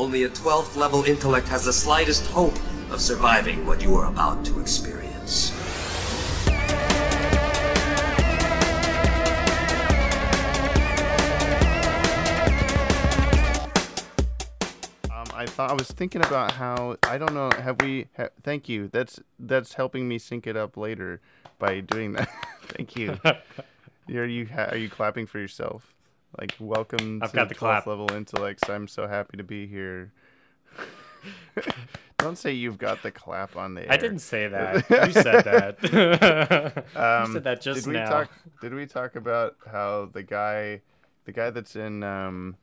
Only a 12th level intellect has the slightest hope of surviving what you are about to experience. Um, I thought I was thinking about how I don't know. Have we? Ha, thank you. That's that's helping me sync it up later by doing that. thank you. are you ha- are you clapping for yourself? Like welcome I've to got the 12th clap. level intellects. I'm so happy to be here. don't say you've got the clap on the air. I didn't say that. You said that. Um, you said that just did we now. talk? Did we talk about how the guy, the guy that's in um,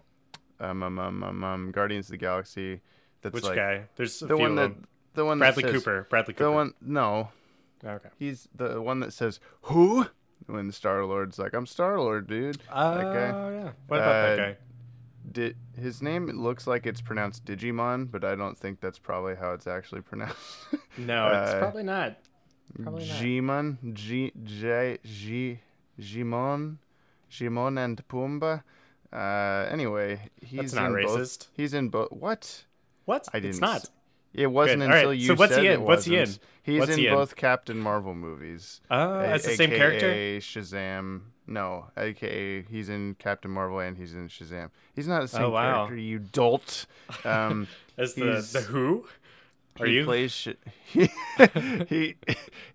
um, um, um, um, um Guardians of the Galaxy, that's Which like guy? There's a the one that the one Bradley that says, Cooper. Bradley Cooper. The one no, Okay. he's the one that says who when Star Lord's like I'm Star Lord, dude. Oh that guy. yeah. What about that Uh, guy? Di- his name looks like it's pronounced Digimon, but I don't think that's probably how it's actually pronounced. No, it's uh, probably not. Probably not. Jimon, G, J, G, Jimon, Jimon and Pumbaa. Uh, anyway, he's not in both. racist. He's in both. What? What? I didn't. It's not. It wasn't Good. All right, until you so what's said he it in? What's he in? He's What's in he in? both Captain Marvel movies. Oh, that's the same character. AKA Shazam. No, aka he's in Captain Marvel and he's in Shazam. He's not the same Oh, wow. character, you dolt. Um, As the the Who? Are he you? plays Sh- he, he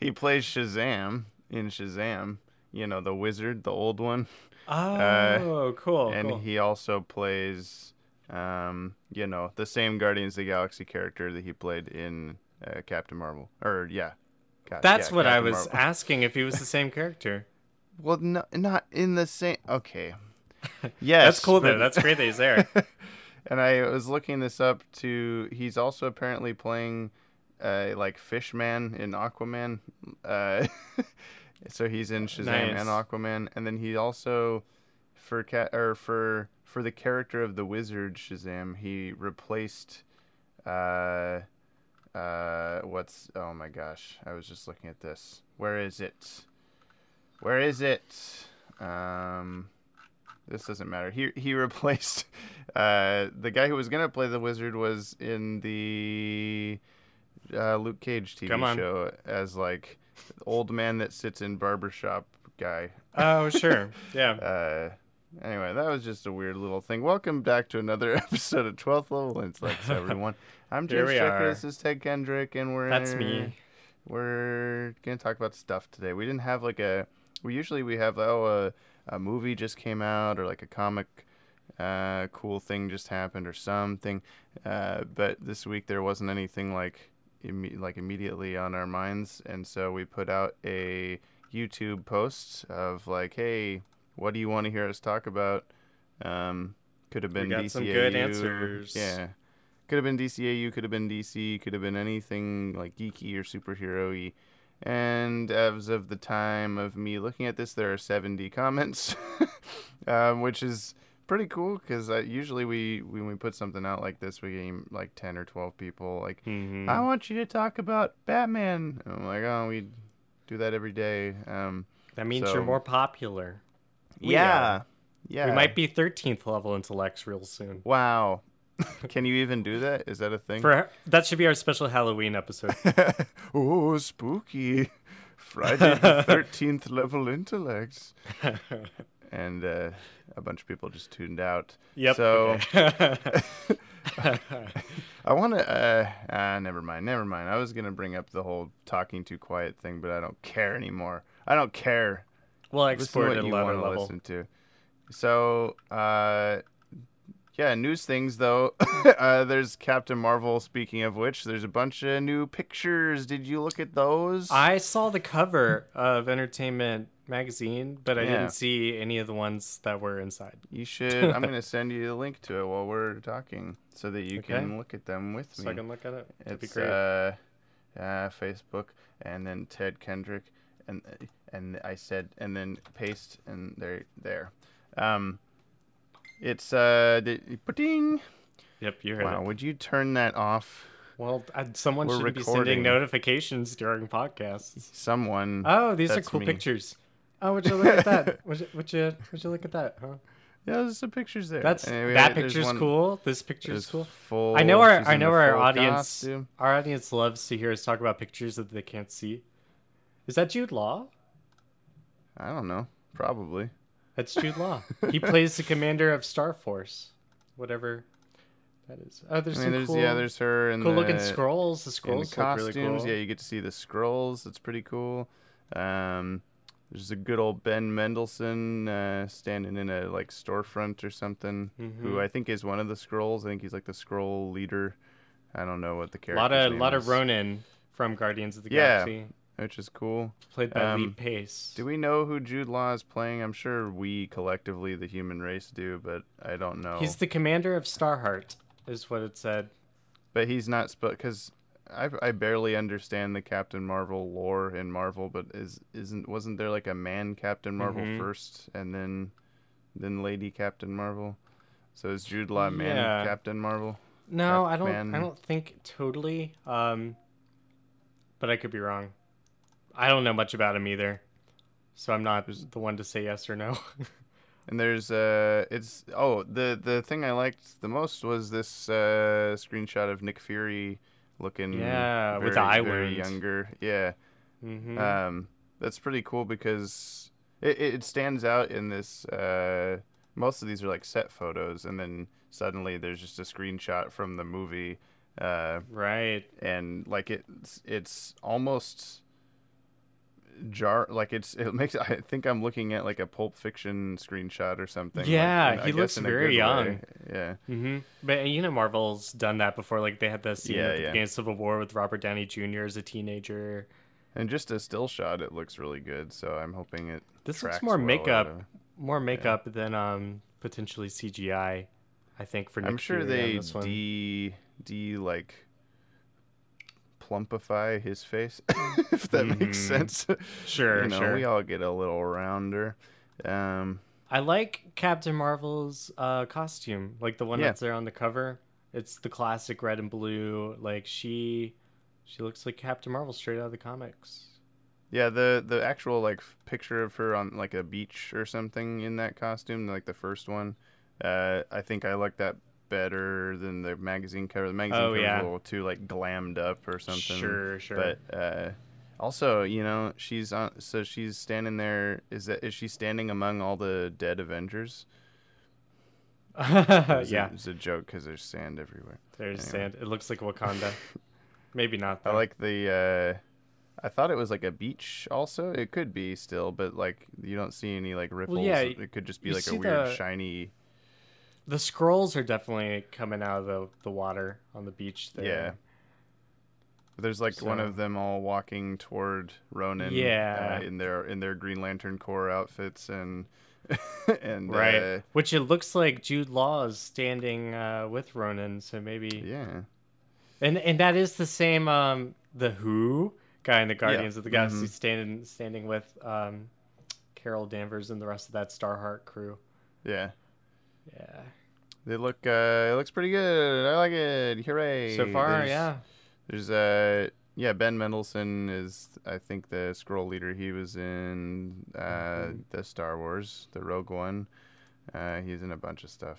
he plays Shazam in Shazam. You know the wizard, the old one, oh, cool. and cool. he also plays, um, you know, the same Guardians of the Galaxy character that he played in uh, Captain Marvel. Or yeah, That's yeah, what I was Marvel. asking if he was the same character. Well, no, not in the same. Okay. Yes, That's cool though. but- That's great that he's there. and I was looking this up to. He's also apparently playing, uh, like Fishman in Aquaman. Uh, so he's in Shazam Nice. and Aquaman, and then he also, for cat or for for the character of the wizard Shazam, he replaced, uh, uh, what's oh my gosh, I was just looking at this. Where is it? Where is it? Um, this doesn't matter. He he replaced uh, the guy who was gonna play the wizard was in the uh, Luke Cage TV show as like old man that sits in barbershop guy. oh, sure. Yeah. Uh, anyway, that was just a weird little thing. Welcome back to another episode of 12th Level Intellects, everyone. I'm James Checker. This is Ted Kendrick, and we're That's me. we're gonna talk about stuff today. We didn't have like a. We usually we have oh a, a movie just came out or like a comic, uh, cool thing just happened or something, uh, but this week there wasn't anything like imme- like immediately on our minds, and so we put out a YouTube post of like, hey, what do you want to hear us talk about? Um, could have been got DCAU. some good answers. Yeah. Could have been DCAU, could have been DC, could have been anything like geeky or superhero y. And as of the time of me looking at this, there are 70 comments, um, which is pretty cool because usually we when we put something out like this, we get like 10 or 12 people like, Mhm. I want you to talk about Batman. And I'm like, oh, we do that every day. Um, That means so- you're more popular. We yeah, are. yeah. We might be 13th level intellects real soon. Wow. Can you even do that? Is that a thing? For that should be our special Halloween episode. oh, spooky. Friday the 13th level intellects. And uh, a bunch of people just tuned out. Yep. So okay. I want to. Uh, ah, never mind. Never mind. I was going to bring up the whole talking too quiet thing, but I don't care anymore. I don't care. We'll Listen to export what it at you wanna listen to. So, uh, yeah, news things though. uh, there's Captain Marvel. Speaking of which, there's a bunch of new pictures. Did you look at those? I saw the cover of Entertainment Magazine, but I Yeah. didn't see any of the ones that were inside. You should. I'm gonna send you the link to it while we're talking, so that you Okay. can look at them with So me. I can look at it. That'd be it's great. uh, uh, Facebook, and then Ted Kendrick, and and I said, and then paste, and there, there. Um, it's uh, the, ding. yep, you heard Wow, it. would you turn that off? Well, someone We're should be sending notifications during podcasts. Someone. Oh, these are cool me. pictures. Oh, would you look at that? Would you, would you would you look at that? Huh? Yeah, there's some pictures there. That's Anyway, that picture's one- cool. This picture's cool. Full, I know our I know our audience costume. our audience loves to hear us talk about pictures that they can't see. Is that Jude Law? I don't know. Probably. That's Jude Law. he plays the commander of Star Force, whatever that is. Oh, there's I mean, some there's cool, yeah, there's her in cool the looking Skrulls. The the Skrulls look costumes. really cool. Yeah, you get to see the Skrulls. That's pretty cool. Um, there's a good old Ben Mendelsohn uh, standing in a like storefront or something, who Mhm. I think is one of the Skrulls. I think he's like the Skrull leader. I don't know what the A character. lot of lot of Ronan from Guardians of the Yeah. Galaxy, which is cool. played by Lee Um, Pace. Do we know who Jude Law is playing? I'm sure we collectively, the human race, do, but I don't know. He's the commander of Starheart, is what it said. but he's not because I I barely understand the Captain Marvel lore in Marvel. But is isn't wasn't there like a man Captain Marvel Mhm. first and then then Lady Captain Marvel? So is Jude Law man Yeah. Captain Marvel? No, Cap I don't. Man. I don't think totally. Um, but I could be wrong. I don't know much about him either, so I'm not the one to say yes or no. And there's uh it's oh the the thing I liked the most was this uh screenshot of Nick Fury looking Yeah, very, with the eye very younger. Yeah. hmm Um, that's pretty cool because it, it stands out in this. Uh, most of these are like set photos, and then suddenly there's just a screenshot from the movie, uh, right. and like it's it's almost jar like it's it makes I think I'm looking at like a Pulp Fiction screenshot or something. like, Yeah, in- he looks very young. way. Yeah. hmm But you know, Marvel's done that before. Like they had the scene Yeah, at the yeah. beginning of Civil War with Robert Downey Jr. as a teenager. And just a still shot, it looks really good. So I'm hoping it. This looks more well makeup, of- more makeup than um potentially CGI. I think for Nick I'm sure Fury they de de like plumpify his face, if that makes Mhm. sense. Sure, you know, sure. we all get a little rounder. Um, I like Captain Marvel's uh, costume, like the one Yeah. that's there on the cover. It's the classic red and blue. Like she, she looks like Captain Marvel straight out of the comics. yeah, the the actual like picture of her on like a beach or something in that costume, like the first one. Uh, I think I like that better than the magazine cover. The magazine Oh, cover yeah. was a little too like glammed up or something. Sure, sure. But uh, also, you know, she's on. So she's standing there. Is that is she standing among all the dead Avengers? Is yeah, it, it's a joke because there's sand everywhere. there's anyway. sand. It looks like Wakanda. Maybe not. I like the. Uh, I thought it was like a beach. Also, it could be still, but like you don't see any like ripples. yeah, it could just be like a weird the- shiny. The Skrulls are definitely coming out of the the water on the beach there. Yeah. There's like one of them all walking toward Ronan. Yeah. Uh, in their in their Green Lantern Corps outfits and and Right. uh, Which it looks like Jude Law is standing uh, with Ronan, so maybe. yeah. And and that is the same um the Who guy in the Guardians of the Galaxy Mhm. standing standing with um Carol Danvers and the rest of that Starheart crew. Yeah. Yeah. They look. Uh, it looks pretty good. I like it. Hooray! So far, There's- yeah. There's uh yeah Ben Mendelsohn is I think the Skrull leader. He was in uh Mm-hmm. the Star Wars, the Rogue One. Uh, he's in a bunch of stuff.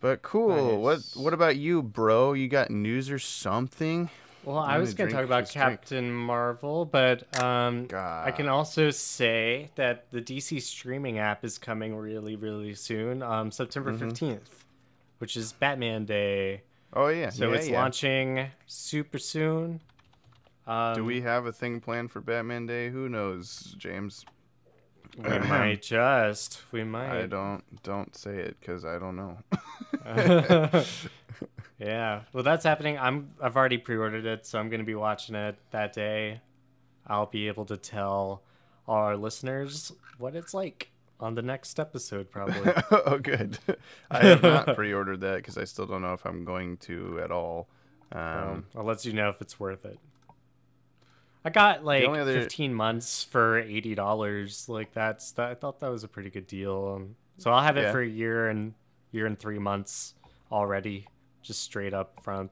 But cool. Nice. What what about you, bro? You got news or something? Well, I was gonna talk about this drink. Captain Marvel, but um, I can also say that the DC streaming app is coming really, really soon, um, September Mhm. 15th, which is Batman Day. Oh yeah. So yeah, it's yeah. launching super soon. Um, Do we have a thing planned for Batman Day? Who knows, James? We might just. We might. I don't don't say it because I don't know. yeah. Well, that's happening. I'm. I've already pre-ordered it, so I'm going to be watching it that day. I'll be able to tell our listeners what it's like on the next episode, probably. oh, good. I have not pre-ordered that because I still don't know if I'm going to at all. Um, um, I'll let you know if it's worth it. I got like other- 15 months for eighty dollars. Like that's that. I thought that was a pretty good deal. Um, so I'll have it Yeah. for a year and year and three months already, just straight up front.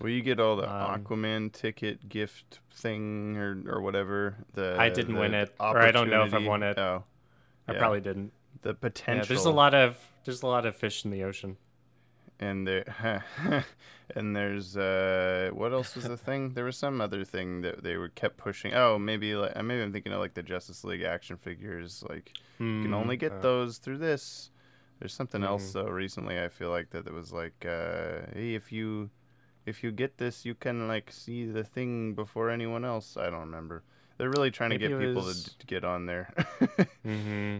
will you get all the Um, Aquaman ticket gift thing or or whatever? The I didn't the win it, or I don't know if I won it. Oh, I probably didn't. the Yeah, potential. there's a lot of there's a lot of fish in the ocean. And there and there's uh what else was the thing? There was some other thing that they were kept pushing. Oh maybe like maybe i'm thinking of like the justice league action figures like you can only get uh, those through this. There's something else Mhm. though recently i feel like that it was like uh hey if you if you get this you can like see the thing before anyone else. I don't remember. They're really trying Maybe to get people was- to, to get on there. Hmm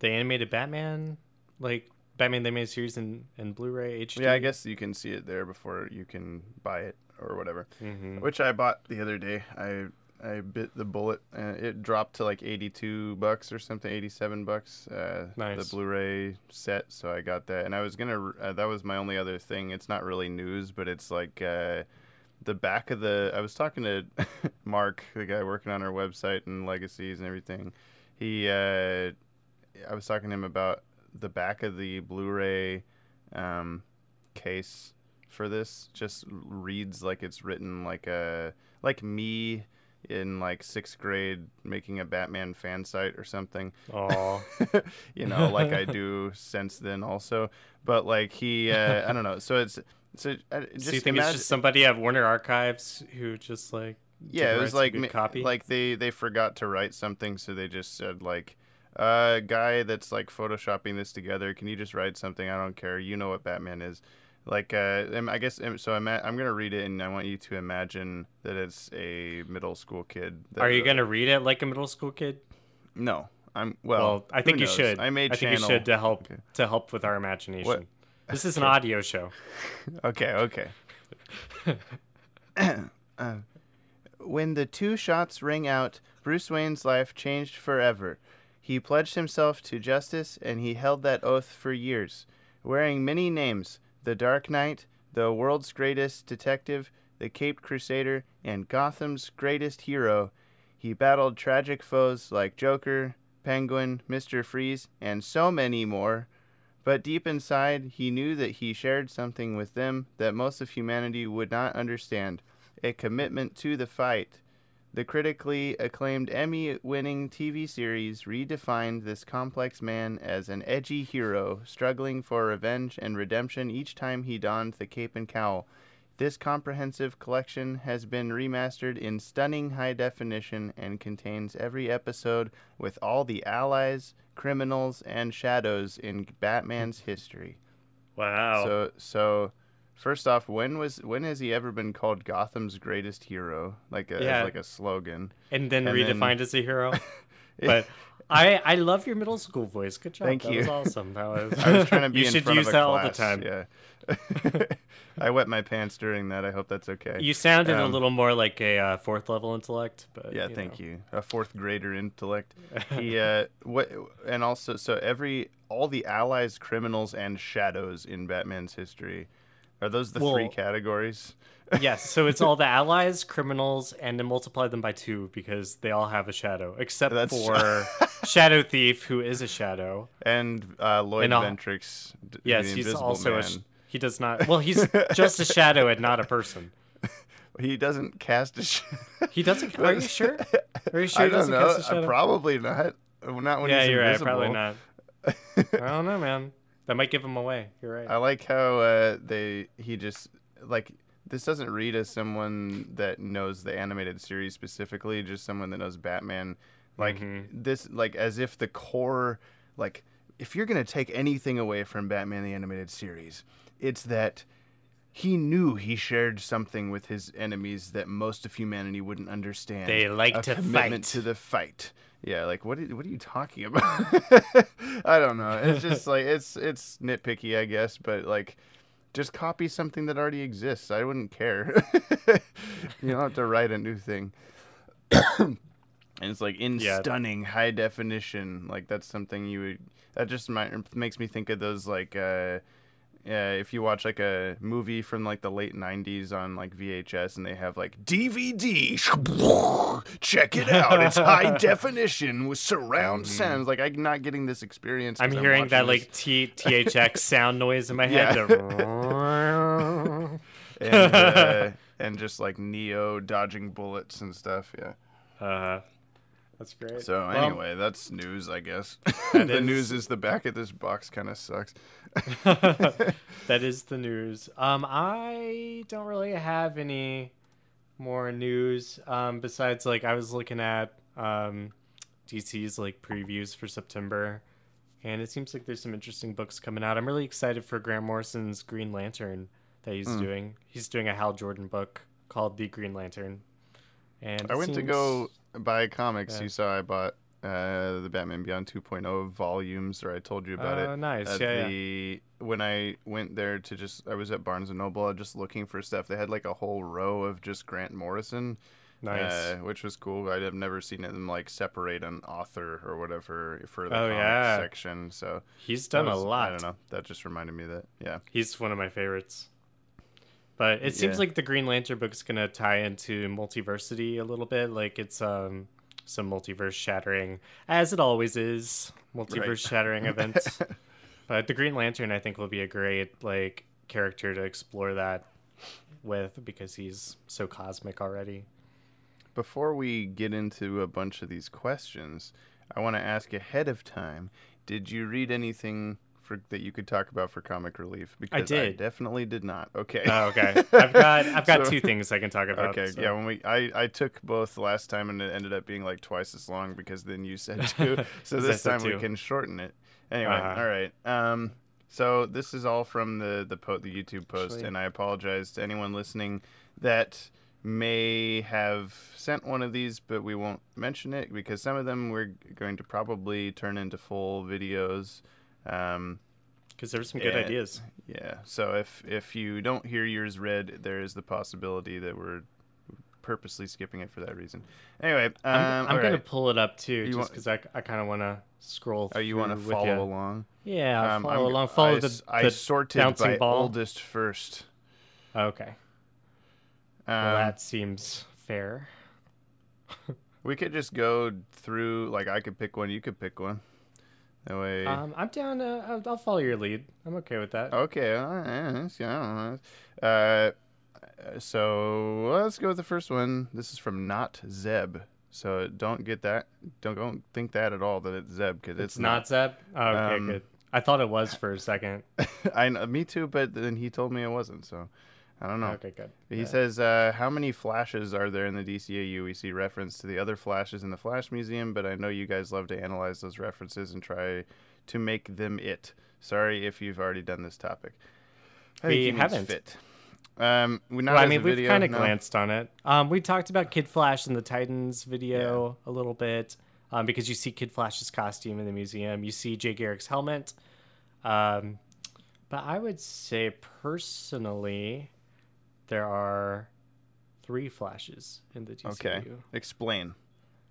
The animated Batman, like Batman the animated series in, in Blu-ray HD. yeah i guess you can see it there before you can buy it or whatever hmm which I bought the other day. I I bit the bullet. Uh, it dropped to like 82 bucks or something, 87 bucks. Uh, Nice. The Blu-ray set, so I got that, and I was gonna. Uh, that was my only other thing. It's not really news, but it's like uh, the back of the. I was talking to Mark, the guy working on our website and legacies and everything. He, uh, I was talking to him about the back of the Blu-ray um, case for this just reads like it's written like a like me in like sixth grade making a Batman fan site or something. Oh, you know, like I do since then also. But like he, uh, I don't know. So it's so uh, just so you think imagine, it's just somebody at Warner Archives who just like yeah, it was like copy? like they they forgot to write something, so they just said like. Uh, guy that's like photoshopping this together. Can you just write something? I don't care. You know what Batman is. Like, uh, I guess so. I'm I'm gonna read it, and I want you to imagine that it's a middle school kid. Are you gonna read it like a middle school kid? No, I'm well. Well, I think you knows? should. I made I think you should to help Okay. to help with our imagination. What- This is an audio show. Okay, okay. Uh, when the two shots rang out, Bruce Wayne's life changed forever. He pledged himself to justice, and he held that oath for years. Wearing many names the Dark Knight, the world's greatest detective, the Caped Crusader, and Gotham's greatest hero, he battled tragic foes like Joker, Penguin, Mr. Freeze, and so many more. But deep inside, he knew that he shared something with them that most of humanity would not understand a commitment to the fight. The critically acclaimed Emmy winning TV series redefined this complex man as an edgy hero, struggling for revenge and redemption each time he donned the cape and cowl. This comprehensive collection has been remastered in stunning high definition and contains every episode with all the allies, criminals, and shadows in Batman's history. Wow. So, so first off, when was when has he ever been called Gotham's greatest hero? Like a Yeah. as like a slogan. and then and then- redefined as a hero. but I I love your middle school voice. Good job. Thank that you. was awesome. That was. I was trying to be you in should front use of a that all the time. Yeah. I wet my pants during that. I hope that's okay. You sounded a Um, little more like a uh, fourth level intellect, but yeah, you thank know. you. A fourth grader intellect. He uh, what and also so every all the allies, criminals, and shadows in Batman's history. Are those the three categories? yes, so it's all the allies, criminals, and then multiply them by two because they all have a shadow, except That's- for Shadow Thief, who is a shadow. And uh, Lloyd And Ventrix. Yes, the he's also a. Man. Sh- he does not. Well, he's just a shadow and not a person. He doesn't cast a. Sh- He doesn't. Are you sure? Are you sure I he don't doesn't know. cast a shadow? probably not. Not when yeah, he's you're invisible. right. Probably not. I don't know, man. That might give him away. You're right. I like how uh, they he just like this doesn't read as someone that knows the animated series specifically, just someone that knows Batman. Like Mhm. this, like as if the core, like if you're gonna take anything away from Batman the animated series, it's that he knew he shared something with his enemies that most of humanity wouldn't understand. They like a to commitment fight. to the fight. Yeah, like what? Are, what are you talking about? I don't know. It's just like it's it's nitpicky, I guess, but like just copy something that already exists. I wouldn't care. you don't have to write a new thing. and it's like in Yeah. stunning high definition. Like that's something you would. That just might, makes me think of those like. uh uh, if you watch like a movie from like the late 90s on like VHS and they have like DVD, check it out. It's high definition with surround sounds. Like I'm not getting this experience. I'm hearing that watching like T THX sound noise in my head. this and, uh, and just like Neo dodging bullets and stuff. Yeah. uh, That's great. So Well, anyway, that's news, I guess. The is- news is the back of this box kind of sucks. that is the news. Um, I don't really have any more news. Um, besides like I was looking at um, DC's like previews for September, and it seems like there's some interesting books coming out. I'm really excited for Grant Morrison's Green Lantern that he's doing. He's doing a Hal Jordan book called The Green Lantern. And I went to go buy comics. Yeah. You saw I bought uh, the Batman Beyond 2.0 volumes, or I told you about Oh, it. nice. At Yeah, yeah. when I went there to just, I was at Barnes and Noble, just looking for stuff. They had like a whole row of just Grant Morrison, Nice. uh, which was cool. I'd have never seen them like separate an author or whatever for the Oh, comic yeah. section. So he's done was- a lot. I don't know. That just reminded me that. Yeah. He's one of my favorites. But it seems Yeah. like the Green Lantern book is gonna tie into multiversity a little bit. Like it's um some multiverse shattering, as it always is, multiverse Right. shattering events. but the Green Lantern, I think, will be a great like character to explore that with because he's so cosmic already. Before we get into a bunch of these questions, I want to ask ahead of time: Did you read anything for that you could talk about for comic relief? Because did. definitely did not. Okay. Oh, okay, I've got I've got So- two things I can talk about. Okay, so- yeah. When we, I, I took both last time, and it ended up being like twice as long because then you said two. So this said time we can shorten it. Anyway, Uh-huh. all right. Um, so this is all from the the po- the YouTube post, Actually- and I apologize to anyone listening that may have sent one of these, but we won't mention it because some of them we're going to probably turn into full videos. Um, because there's some good Yeah. ideas. yeah. So if if you don't hear yours read, there is the possibility that we're purposely skipping it for that reason. Anyway, um, I'm, I'm gonna right. pull it up too, You just because I, I kind of want to scroll. Oh, you want to follow ya. along? Yeah, Um, follow I'm- along. Follow I, the, s- I the sorted bouncing by ball. oldest first. Okay, Um, well, that seems fair. we could just go through. Like I could pick one, you could pick one. That way. Um, I'm down. Uh, I'll, I'll follow your lead. I'm okay with that. Okay, all right. yeah, I don't know. Uh, so let's go with the first one. This is from Not Zeb. So don't get that. Don't don't think that at all that it's Zeb because it's it's, not Zeb. Oh, okay, Um, good. I thought it was for a second. I know, me too, but then he told me it wasn't. So I don't know. Okay, good. He Yeah. says, uh, "How many flashes are there in the DCAU? We see reference to the other flashes in the Flash Museum, but I know you guys love to analyze those references and try to make them it. Sorry if you've already done this topic. I We haven't. Fit. Um. Well, I mean, we've kind of no. glanced on it. Um, we talked about Kid Flash in the Titans video a little bit, um, because you see Kid Flash's costume in the museum. You see Jay Garrick's helmet. Um, but I would say personally, there are three flashes in the DCU. Okay, explain.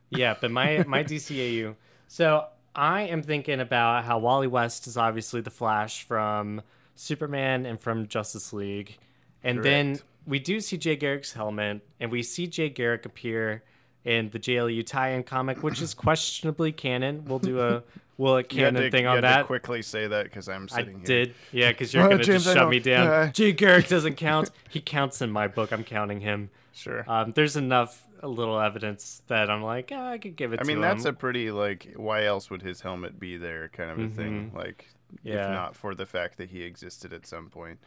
Yeah, but my my DCAU. So I am thinking about how Wally West is obviously the Flash from Superman and from Justice League, and then we do see Jay Garrick's helmet, and we see Jay Garrick appear in the JLU tie-in comic, which is questionably canon. We'll do a will it You had canon to- thing you on had to that. quickly say that because I'm I sitting here. did, yeah, because you're Oh, gonna James, just shut me down. Uh, Jay Garrick doesn't count. He counts in my book. I'm counting him. Sure. Um, there's enough little evidence that I'm like, ah, I could give it I to mean, him. that's a pretty like. Why else would his helmet be there? Kind of a thing. Like, Mm-hmm. Yeah. if not for the fact that he existed at some point.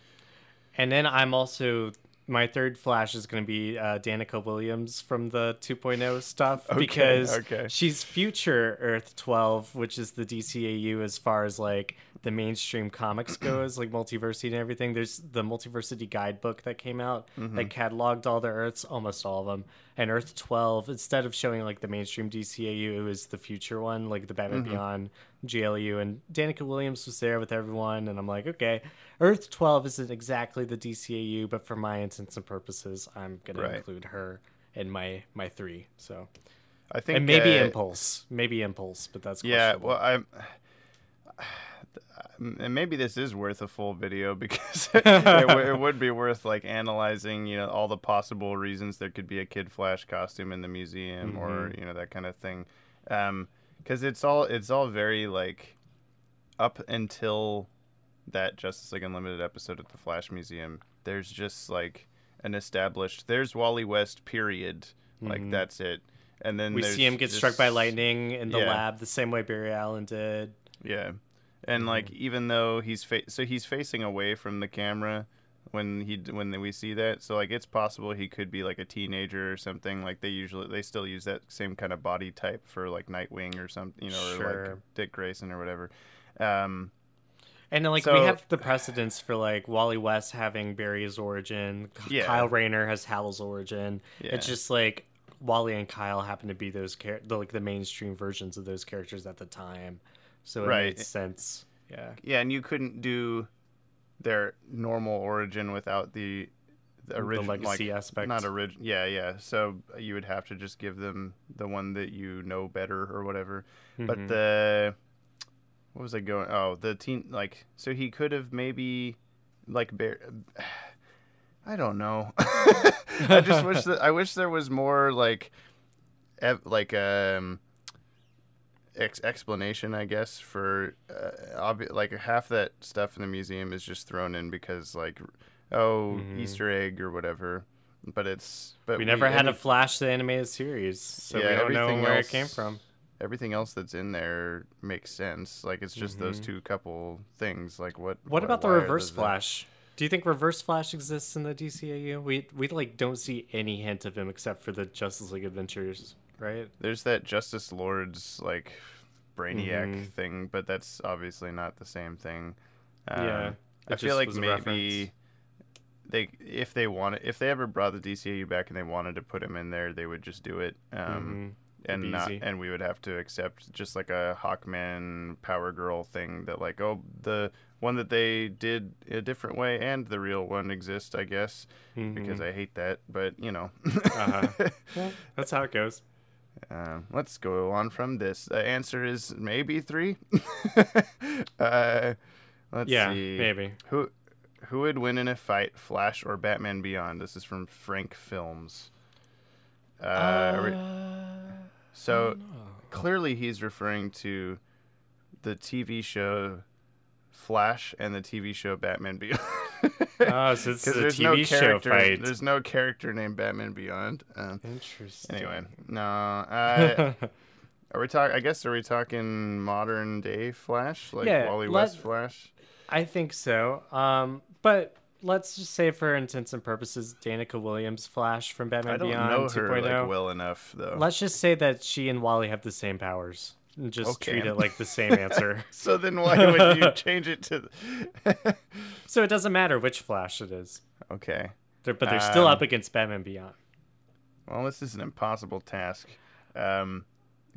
And then I'm also my third flash is going to be uh, Danica Williams from the 2.0 stuff Okay, because okay. she's future Earth 12, which is the DCAU as far as like the mainstream comics goes, like multiversity and everything. There's the multiversity guidebook that came out Mm-hmm. that cataloged all the Earths, almost all of them. And Earth 12, instead of showing like the mainstream DCAU, it was the future one, like the Batman Mm-hmm. Beyond JLU. And Danica Williams was there with everyone. And I'm like, okay, Earth 12 isn't exactly the DCAU, but for my intents and purposes, I'm going Right. to include her in my my three. So I think and maybe uh, Impulse, maybe Impulse, but that's Yeah, well, I'm. And maybe this is worth a full video because it, w- it would be worth like analyzing, you know, all the possible reasons there could be a Kid Flash costume in the museum or Mm-hmm. you know that kind of thing, because it's all it's all very like up until that Justice League Unlimited episode at the Flash Museum. There's just like an established. There's Wally West. Period. Like Mm-hmm. that's it. and then we see him get struck by lightning in the Yeah. lab the same way Barry Allen did. Yeah, and like Mm-hmm. even though he's fa- so he's facing away from the camera when he when we see that, so like it's possible he could be like a teenager or something. Like they usually they still use that same kind of body type for like Nightwing or something, you know, or like Dick Grayson or whatever. Um, And then, like we have the precedence for like Wally West having Barry's origin, Yeah. Kyle Rayner has Hal's origin. Yeah. It's just like Wally and Kyle happen to be those char- the, like the mainstream versions of those characters at the time, so it Right. made sense. Yeah. yeah, and you couldn't do their normal origin without the the The original legacy like, aspect. Not original. Yeah, yeah. So you would have to just give them the one that you know better or whatever. Mhm. But the what was I going? Oh, the teen like so he could have maybe like bear. I don't know. I just wish that I wish there was more like ev- like um ex- explanation I guess for uh, obvi- like half that stuff in the museum is just thrown in because like oh Mhm. Easter egg or whatever. But it's but we never had any- a Flash the animated series, so Yeah, we don't know where else- it came from. everything else that's in there makes sense. Like it's just those Mhm. two couple things. Like what? What wh- about the Reverse those Flash? Do you think Reverse Flash exists in the DCAU? We we like don't see any hint of him except for the Justice League Adventures, right? There's that Justice Lord's like Brainiac Mhm. thing, but that's obviously not the same thing. Yeah, Um, I feel like maybe they, if they wanted, if they ever brought the DCAU back and they wanted to put him in there, they would just do it. Um, Mhm. and not easy. and we would have to accept just like a Hawkman Power Girl thing that like oh the one that they did a different way and the real one exists I guess because Mhm. I hate that but you know Uh-huh. Well, that's how it goes. Um, let's go on from this. The answer is maybe three. Uh, let's yeah, see. maybe. who who would win in a fight Flash or Batman Beyond? This is from Frank Films. Uh, are we- so clearly he's referring to the TV show Flash and the TV show Batman Beyond. Oh, so it's 'Cause a there's TV no show character. fight. There's no character named Batman Beyond. Um, Interesting. anyway, no. Uh, are we talking? I guess are we talking modern day Flash, like Yeah, Wally let- West Flash? I think so. Um, but let's just say, for intents and purposes, Danica Williams Flash from Batman I don't Beyond know her 2.0. like well enough though. Let's just say that she and Wally have the same powers. And just Okay. treat it like the same answer. so then why would you change it to? so it doesn't matter which Flash it is. okay. They're, but they're still Um, up against Batman Beyond. Well, this is an impossible task. Um,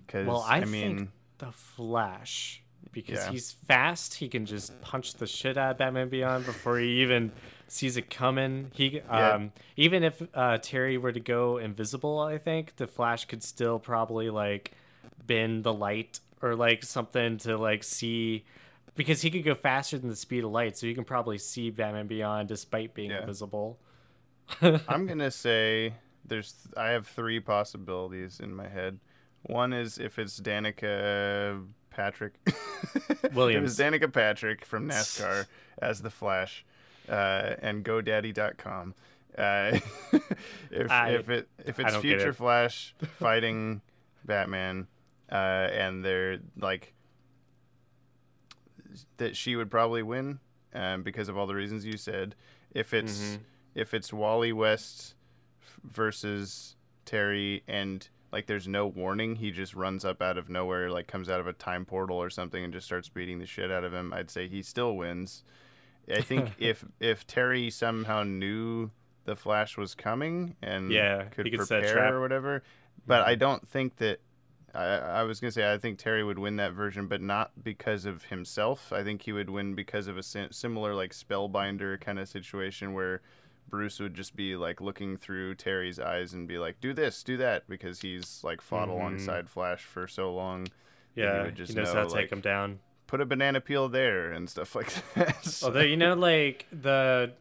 because Well, I, I, mean. the Flash, because Yeah. he's fast, he can just punch the shit out of Batman Beyond before he even sees it coming. He, Yeah. um, even if uh, Terry were to go invisible, I think the Flash could still probably like bend the light or like something to like see. Because he could go faster than the speed of light, so you can probably see Batman Beyond despite being Yeah. invisible. I'm gonna say there's. I have three possibilities in my head. One is if it's Danica Patrick Williams. Danica Patrick from NASCAR as the Flash, uh, and GoDaddy.com. Uh, if I- if it if it's Future it. Flash fighting Batman, uh, and they're like that she would probably win um, because of all the reasons you said. If it's Mhm. if it's Wally West versus Terry and like there's no warning, he just runs up out of nowhere, like comes out of a time portal or something and just starts beating the shit out of him, I'd say he still wins. I think if if Terry somehow knew the Flash was coming and Yeah, could could set a prepare trap. or whatever, but I don't think that. I, I was gonna say I think Terry would win that version, but not because of himself. I think he would win because of a similar like spellbinder kind of situation where Bruce would just be like looking through Terry's eyes and be like, "Do this, do that," because he's like fought Mhm. alongside Flash for so long. Yeah, would just he knows know, how to take him down. Put a banana peel there and stuff like that. So- Although you know, like the,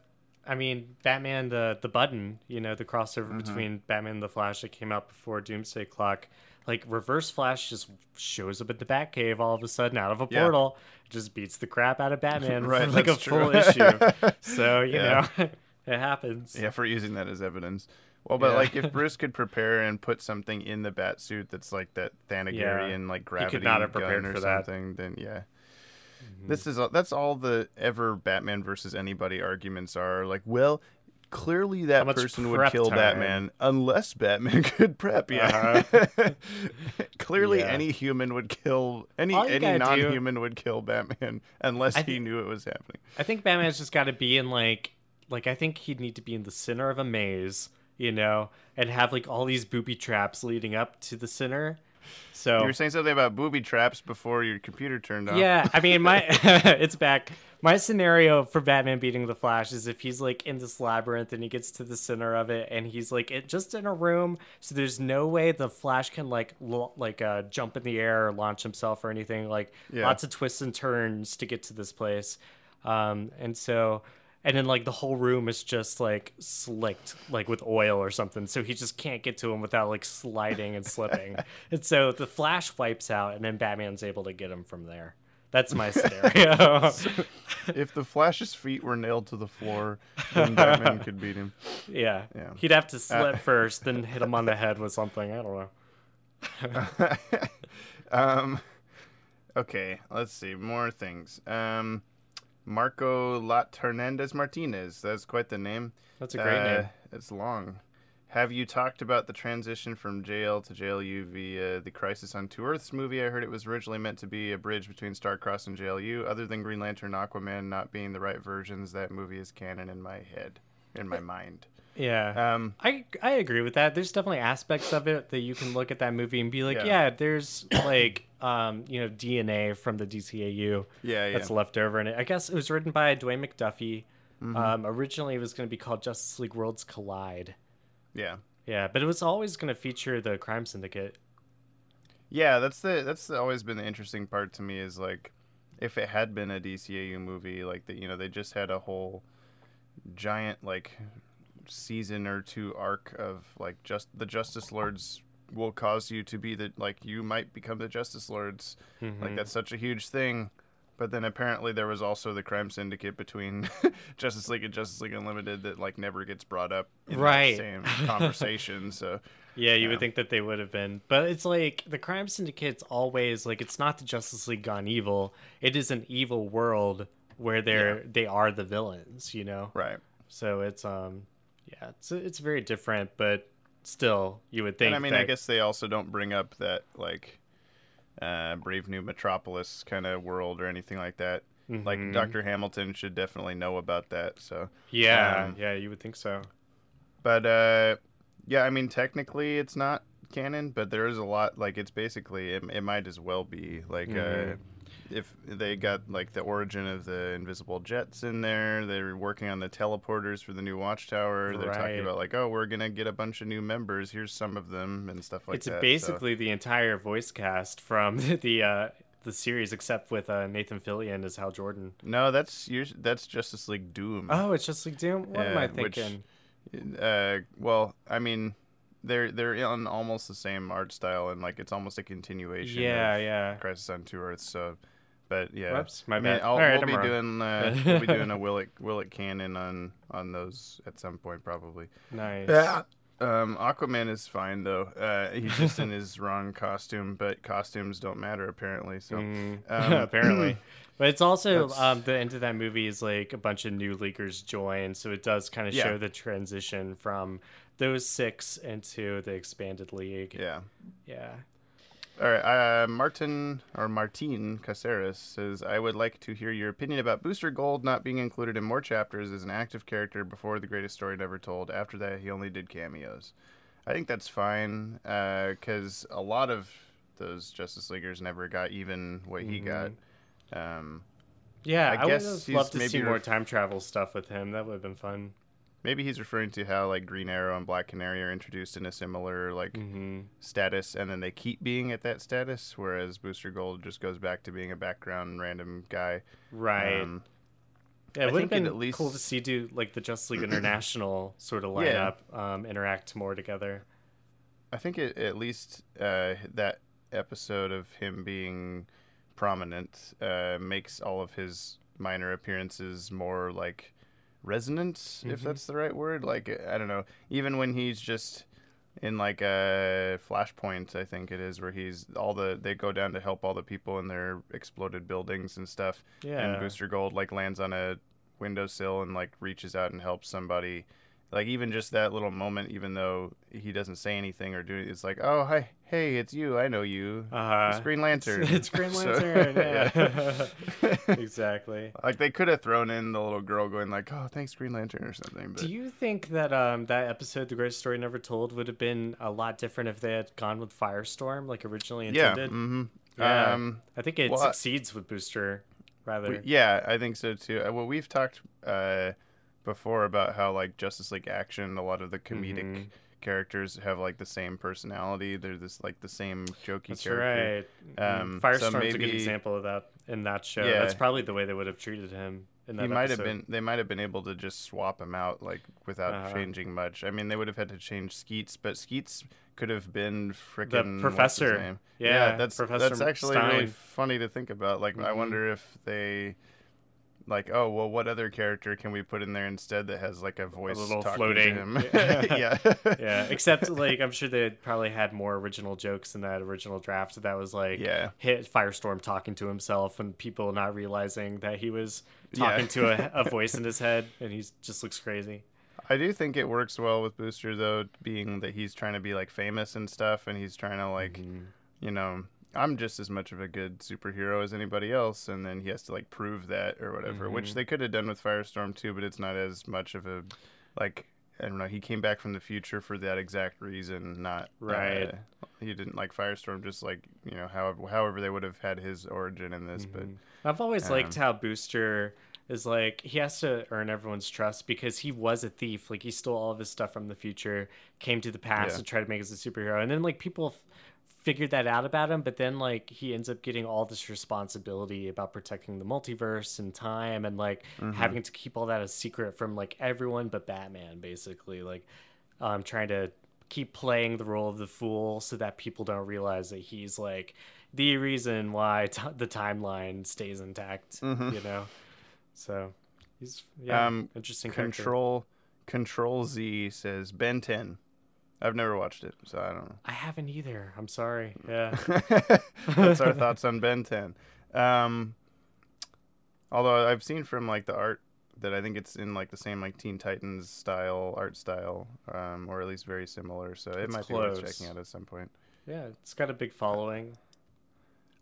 I mean, Batman the the button, you know, the crossover Mm-hmm. between Batman and the Flash that came out before Doomsday Clock, like Reverse Flash just shows up at the Batcave all of a sudden out of a Yeah. portal, just beats the crap out of Batman Right, like a that's full issue. So you Yeah. know, it happens. Yeah, for using that as evidence. Well, but Yeah. like if Bruce could prepare and put something in the bat suit that's like that Thanagarian like gravity not have prepared gun or for that. Mm-hmm. something, then yeah. This is that's all the ever Batman versus anybody arguments are like. Well, clearly that person would kill time? Batman unless Batman could prep. Yeah. clearly, Uh-huh. Yeah. any human would kill any any gotta do- non-human would kill Batman unless I he knew it was happening. I think Batman's just got to be in like like I think he'd need to be in the center of a maze, you know, and have like all these booby traps leading up to the center. So You were saying something about booby traps before your computer turned off. Yeah, I mean, my it's back. My scenario for Batman beating the Flash is if he's like in this labyrinth and he gets to the center of it and he's like it just in a room, so there's no way the Flash can like lo- like uh, jump in the air or launch himself or anything. Like Yeah. lots of twists and turns to get to this place, um, and so. And then, like the whole room is just like slicked, like with oil or something. So he just can't get to him without like sliding and slipping. and so the Flash wipes out, and then Batman's able to get him from there. That's my scenario. if the Flash's feet were nailed to the floor, then Batman could beat him. yeah. Yeah. He'd have to slip first, then hit him on the head with something. I don't know. um, okay, let's see more things. Um, Marco Lat Hernandez Martinez. That's quite the name. That's a great Uh, name. It's long. Have you talked about the transition from JL to JLU via the Crisis on Two Earths movie? I heard it was originally meant to be a bridge between Starcrossed and JLU. Other than Green Lantern and Aquaman not being the right versions, that movie is canon in my head, in my mind. Yeah. Um, I I agree with that. There's definitely aspects of it that you can look at that movie and be like, Yeah. yeah, there's like um, you know, DNA from the DCAU yeah, yeah. that's left over in it. I guess it was written by Dwayne McDuffie. Mm-hmm. Um, originally it was going to be called Justice League Worlds Collide. Yeah. Yeah, but it was always going to feature the Crime Syndicate. Yeah, that's the that's always been the interesting part to me is like if it had been a DCAU movie like that you know they just had a whole giant like season or two arc of like just the Justice Lords will cause you to be the like you might become the Justice Lords like mm-hmm. that's such a huge thing but then apparently there was also the crime syndicate between Justice League and Justice League Unlimited that like never gets brought up in Right. that same conversation so Yeah, you Yeah. would think that they would have been. But it's like the crime syndicate's always like it's not the Justice League gone evil. It is an evil world where they're they are the villains, you know? right So it's um yeah, it's it's very different, but still you would think And I mean, I guess they also don't bring up that like uh, Brave New Metropolis kind of world or anything like that. Like Mhm. Doctor Hamilton should definitely know about that. So, Yeah, um, yeah, you would think so. but uh, yeah, I mean, technically it's not canon, but there is a lot. Like it's basically it, it might as well be like. Uh, Mhm. If they got like the origin of the invisible jets in there, they're working on the teleporters for the new watchtower. They're Right. talking about like, oh, we're gonna get a bunch of new members. Here's some of them and stuff like it's that. It's basically the entire voice cast from the uh the series except with uh, Nathan Fillion as Hal Jordan. No, that's. That's Justice League Doom. Oh, it's just like Doom. What am I Yeah, which- thinking? Uh, well, I mean, they're they're in almost the same art style, and like it's almost a continuation. Yeah, of yeah. Crisis on Two Earths. So, but yeah, Whoops, my I mean, bad. I'll, All right, we'll I'm be wrong. doing uh, we'll be doing a Willick Willick canon on on those at some point probably. Nice. Um, Aquaman is fine though. Uh, he's just in his wrong costume, but costumes don't matter apparently. So. Mm, Um, apparently. But it's also um, the end of that movie is like a bunch of new leaguers join, so it does kind of Yeah. show the transition from those six into the expanded league. Yeah. Yeah. All right, uh, Martin or Martin Caceres says, "I would like to hear your opinion about Booster Gold not being included in more chapters as an active character before the greatest story never told. After that, he only did cameos. I think that's fine because a lot of those Justice Leaguers never got even what he got. Um, Yeah, I I, would guess have loved to maybe see more time travel stuff with him. That would have been fun. Maybe he's referring to how like Green Arrow and Black Canary are introduced in a similar like hmm status, and then they keep being at that status, whereas Booster Gold just goes back to being a background random guy." Right. Um, yeah, I it would have been at least- cool to see do like the Justice League International sort of Yeah. lineup um, interact more together. I think it, at least uh, that episode of him being prominent uh, makes all of his minor appearances more like resonance, if Mm-hmm. that's the right word. Like I don't know, even when he's just in like a flashpoint, I think it is where he's all the they go down to help all the people in their exploded buildings and stuff. Yeah. And Booster Gold like lands on a windowsill and like reaches out and helps somebody. Like even just that little moment, even though he doesn't say anything or do it, it's like, oh hi, hey, it's you, I know you, Uh, it's Green Lantern. It's Green So- Lantern. yeah. yeah. exactly. like they could have thrown in the little girl going like, oh, thanks Green Lantern or something. But Do you think that um, that episode, "The Greatest Story Never Told," would have been a lot different if they had gone with Firestorm, like originally yeah, intended? mm-hmm. Yeah. Um, I think it well, succeeds with Booster, rather. we- yeah, I think so too. Uh, Well, we've talked uh, before about how like Justice League Action, a lot of the comedic Mhm. characters have like the same personality. They're this like the same jokey That's character. right. Um, Mm, so Firestorm's a good example of that in that show. Yeah. That's probably the way they would have treated him in that He might have been. They might have been able to just swap him out like without Uh-huh. changing much. I mean, they would have had to change Skeets, but Skeets could have been freaking professor. Yeah, that's Professor that's actually really funny to think about. Like, I Mhm. wonder if they. Like oh well, what other character can we put in there instead that has like a voice little talking floating- to him? Yeah. yeah, yeah, except like I'm sure they probably had more original jokes in that original draft. That was like Yeah. hit Firestorm talking to himself and people not realizing that he was Yeah. talking to a, a voice in his head and he just looks crazy. I do think it works well with Booster though, being that he's trying to be like famous and stuff, and he's trying to like, Mm-hmm. you know, I'm just as much of a good superhero as anybody else, and then he has to like prove that or whatever, which Mhm. they could have done with Firestorm too, but it's not as much of a like. I don't know. He came back from the future for that exact reason, not Right. uh, he didn't like Firestorm, just like you know, however, however they would have had his origin in this. But Mhm. I've always liked um, how Booster is like he has to earn everyone's trust because he was a thief. Like he stole all of his stuff from the future, came to the past Yeah. to try to make us a superhero, and then like people f- figured that out about him. But then like he ends up getting all this responsibility about protecting the multiverse and time, and like Mm-hmm. having to keep all that a secret from like everyone but Batman, basically. Like um, trying to keep playing the role of the fool so that people don't realize that he's like the reason why t- the timeline stays intact. Mhm. You know, so he's yeah, Um, interesting character. Control Control Z says Ben 10. I've never watched it, so I don't know. I haven't either. I'm sorry. Yeah. That's our thoughts on Ben 10. Um, although I've seen from like the art that I think it's in like the same like Teen Titans style art style, um, or at least very similar. So it It's might be worth checking out at some point. yeah, it's got a big following.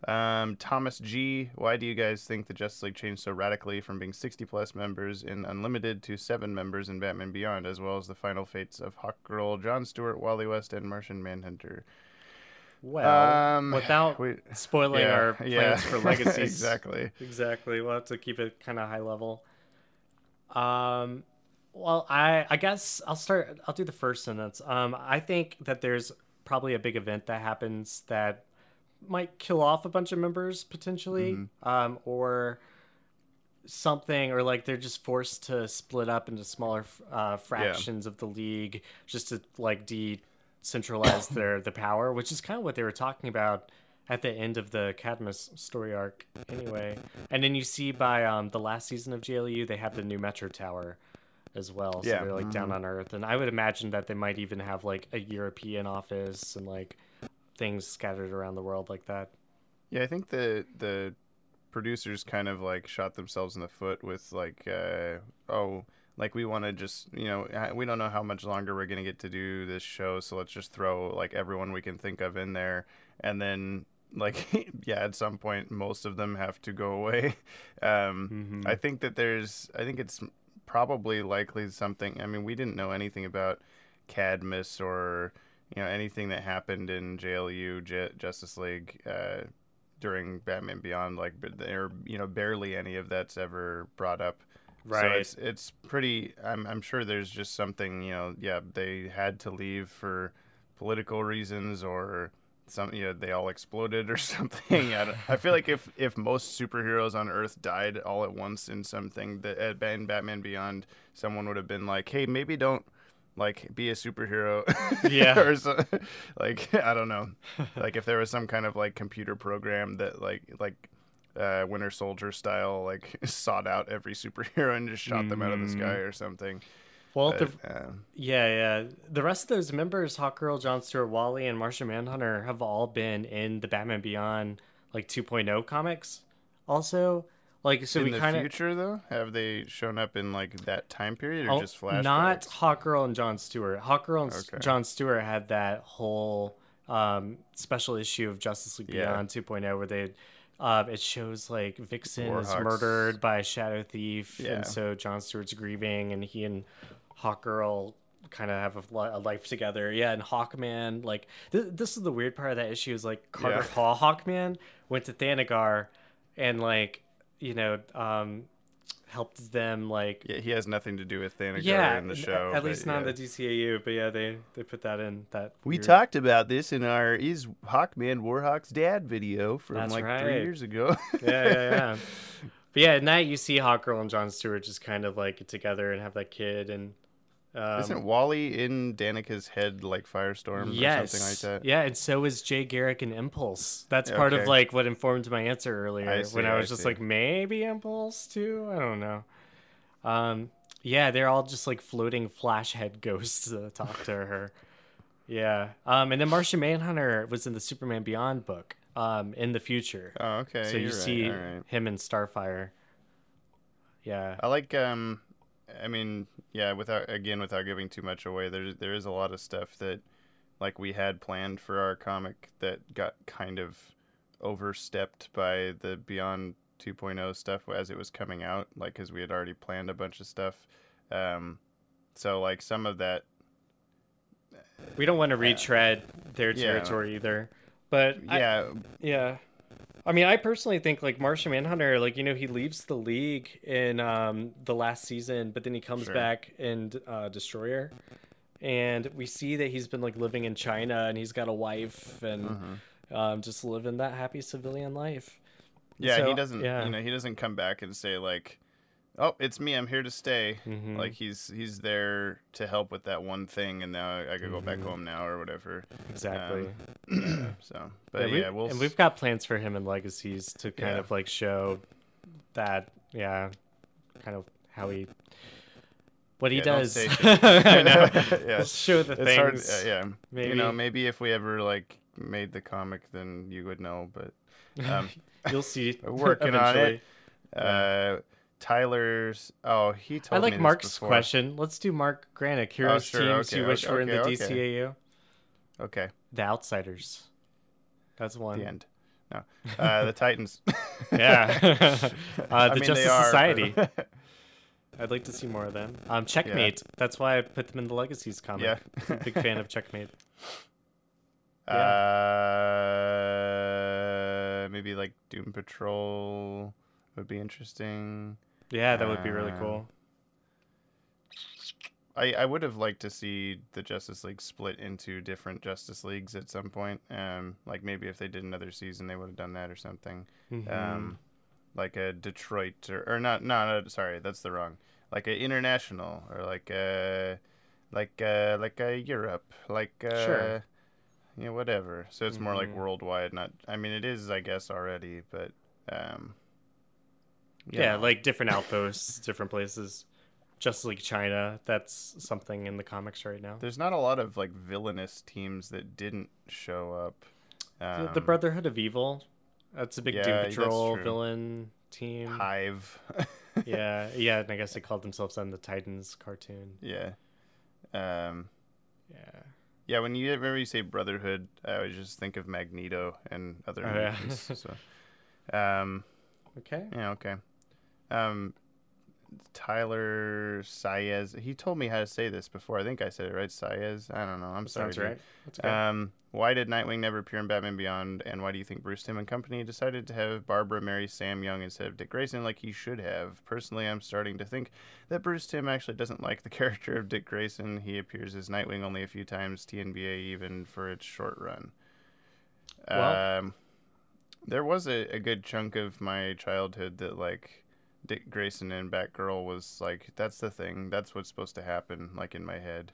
Um, Thomas G, why do you guys think the Justice League changed so radically from being 60 plus members in Unlimited to seven members in Batman Beyond, as well as the final fates of Hawkgirl, John Stewart, Wally West, and Martian Manhunter? Well, Um, without we- spoiling yeah, our plans yeah. for legacies. exactly. Exactly. We'll have to keep it kind of high level. Um, well, I I guess I'll start. I'll do the first sentence. Um, I think that there's probably a big event that happens that might kill off a bunch of members potentially, um, or something, or like they're just forced to split up into smaller uh, fractions of the league just to like decentralize their the power, which is kind of what they were talking about at the end of the Cadmus story arc, anyway. And then you see by um, the last season of JLU, they have the new Metro Tower as well. So Yeah. they're like down on Earth, and I would imagine that they might even have like a European office and like things scattered around the world like that. Yeah, I think the the producers kind of like shot themselves in the foot with like, uh, oh, like we want to just you know we don't know how much longer we're gonna get to do this show, so let's just throw like everyone we can think of in there, and then like yeah, at some point most of them have to go away. Um, Mhm. I think that there's I think it's probably likely something. I mean, we didn't know anything about Cadmus or you know anything that happened in JLU J- Justice League uh, during Batman Beyond. Like, there you know barely any of that's ever brought up. Right. So it's it's pretty. I'm I'm sure there's just something you know. Yeah, they had to leave for political reasons or some you know they all exploded or something. I, I feel like if if most superheroes on Earth died all at once in something that at in Batman Beyond, someone would have been like, hey, maybe don't like be a superhero. Yeah. or so, like I don't know. like if there was some kind of like computer program that like like uh, Winter Soldier style, like sought out every superhero and just shot them out of the sky or something. Well, But, the, um, yeah, yeah. The rest of those members, Hawkgirl, John Stewart, Wally, and Martian Manhunter, have all been in the Batman Beyond like 2.0 comics. Also, like so in we the kind of future, though, have they shown up in like that time period or Oh, just flashbacks? Not Hawkgirl and John Stewart. Hawkgirl and Okay. John Stewart had that whole um, special issue of Justice League Yeah. Beyond 2.0 where they uh, it shows like Vixen is murdered by a Shadow Thief, Yeah. and so John Stewart's grieving, and he and Hawkgirl kind of have a, a life together. Yeah, and Hawkman, like th- this is the weird part of that issue is like Carter Yeah. Hall Hawkman went to Thanagar, and like you know um, helped them like Yeah, he has nothing to do with Thanagar yeah, in the show. At least not yeah. in the DCAU, but yeah, they they put that in that. We weird- talked about this in our "Is Hawkman Warhawk's Dad" video from That's like right. three years ago. Yeah, yeah, yeah. but yeah, in that you see Hawkgirl and John Stewart just kind of like get together and have that kid, and um, Isn't Wally in Danica's head like Firestorm yes, or something like that? yeah, and so is Jay Garrick and Impulse. That's part of like what informed my answer earlier I see, when I I was just see. like maybe Impulse too. I don't know. Um, yeah, they're all just like floating flash head ghosts that talk to her. Yeah. Um, and then Martian Manhunter was in the Superman Beyond book. Um, in the future. Oh, okay. so you right, see right. him in Starfire. Yeah. I like um I mean, yeah, without again without giving too much away, there there is a lot of stuff that like we had planned for our comic that got kind of overstepped by the Beyond 2.0 stuff as it was coming out, like cuz we had already planned a bunch of stuff. Um so like some of that We don't want to retread their Yeah. territory either. But I- yeah, Yeah. I mean, I personally think like Martian Manhunter, like you know, he leaves the league in um, the last season, but then he comes Sure. back in uh, Destroyer, and we see that he's been like living in China and he's got a wife and Mm-hmm. um, just living that happy civilian life. yeah, So, he doesn't yeah. you know, he doesn't come back and say like Oh, it's me. I'm here to stay. Mhm. Like he's he's there to help with that one thing, and now I could go back Mm-hmm. home now or whatever. Exactly. So, but we- yeah, we'll. and s- we've got plans for him in Legacies to kind Yeah. of like show that, yeah, kind of how he, what he Yeah, does. I know. Yeah. Show the it's things. hard. Uh, yeah, Maybe. you know, maybe if we ever like made the comic, then you would know. But um, You'll see. Working on it. uh, Tyler's. Oh, he told me I like Mark's question. Let's do Mark Granick. Heroes sure, teams okay, you wish okay, were in the okay, DCAU. Okay, The Outsiders. That's one. the end. No, uh, the Titans. Yeah. uh, the mean, Justice are, but- Society. I'd like to see more of them. Um, Checkmate. That's why I put them in the Legacies comic. Yeah. Big fan of Checkmate. Uh, maybe like Doom Patrol would be interesting. Yeah, that would be really Um, cool. I, I would have liked to see the Justice League split into different Justice Leagues at some point. Um, like maybe if they did another season, they would have done that or something. Mhm. Um, like a Detroit or, or not? No, no, sorry, that's the wrong. Like a international or like a like a, like a Europe, like a, Sure. yeah, whatever. So it's more like Mhm. worldwide. Not, I mean, it is, I guess, already, but um, you yeah, know. like different outposts, different places. Just like China. That's something in the comics right now. There's not a lot of like villainous teams that didn't show up. The, Um, the Brotherhood of Evil. That's a big yeah, Doom Patrol villain team. Hive. yeah, yeah, and I guess they called themselves on the Titans cartoon. yeah. Um, Yeah. yeah, when you whenever you say Brotherhood, I always just think of Magneto and other Oh, yeah. so, um, Okay. yeah, okay. Um, Tyler Saez. He told me how to say this before. I think I said it right. Saez. I don't know. I'm sorry. Sounds right. That's okay. Um, why did Nightwing never appear in Batman Beyond, and why do you think Bruce Timm and company decided to have Barbara marry Sam Young instead of Dick Grayson like he should have? Personally, I'm starting to think that Bruce Timm actually doesn't like the character of Dick Grayson. He appears as Nightwing only a few times, TNBA even for its short run. Well- um, there was a, a good chunk of my childhood that like Dick Grayson and Batgirl was like that's the thing that's what's supposed to happen like in my head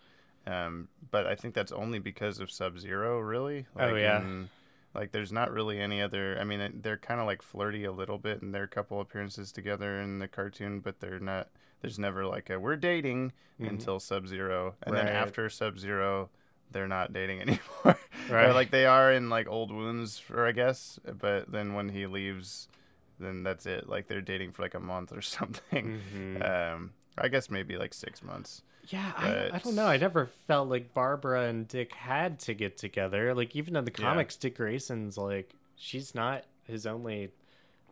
um, but I think that's only because of Sub Zero really Oh, yeah. in, Like, there's not really any other. I mean, they're kind of like flirty a little bit in their couple appearances together in the cartoon, but they're not. There's never like a we're dating until Sub Zero, and then after Sub Zero, they're not dating anymore. Right. or like they are in like old wounds, for I guess. But then when he leaves, then that's it. Like they're dating for like a month or something. Mhm. Um, I guess maybe like six months. Yeah, I, I don't know. I never felt like Barbara and Dick had to get together. Like even in the Yeah. comics, Dick Grayson's like she's not his only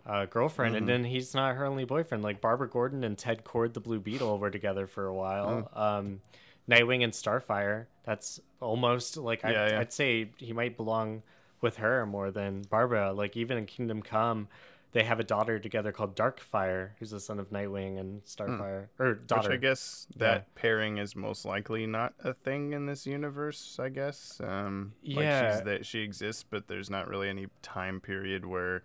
uh, girlfriend, Mm-hmm. and then he's not her only boyfriend. Like Barbara Gordon and Ted Kord, the Blue Beetle, were together for a while. Mm. Um, Nightwing and Starfire. That's almost like I'd, Yeah, yeah. I'd say he might belong with her more than Barbara. Like even in Kingdom Come. They have a daughter together called Darkfire, who's the son of Nightwing and Starfire, or daughter. Hmm. Which I guess that pairing is most likely not a thing in this universe. I guess. Um, Like Yeah. she's that she exists, but there's not really any time period where,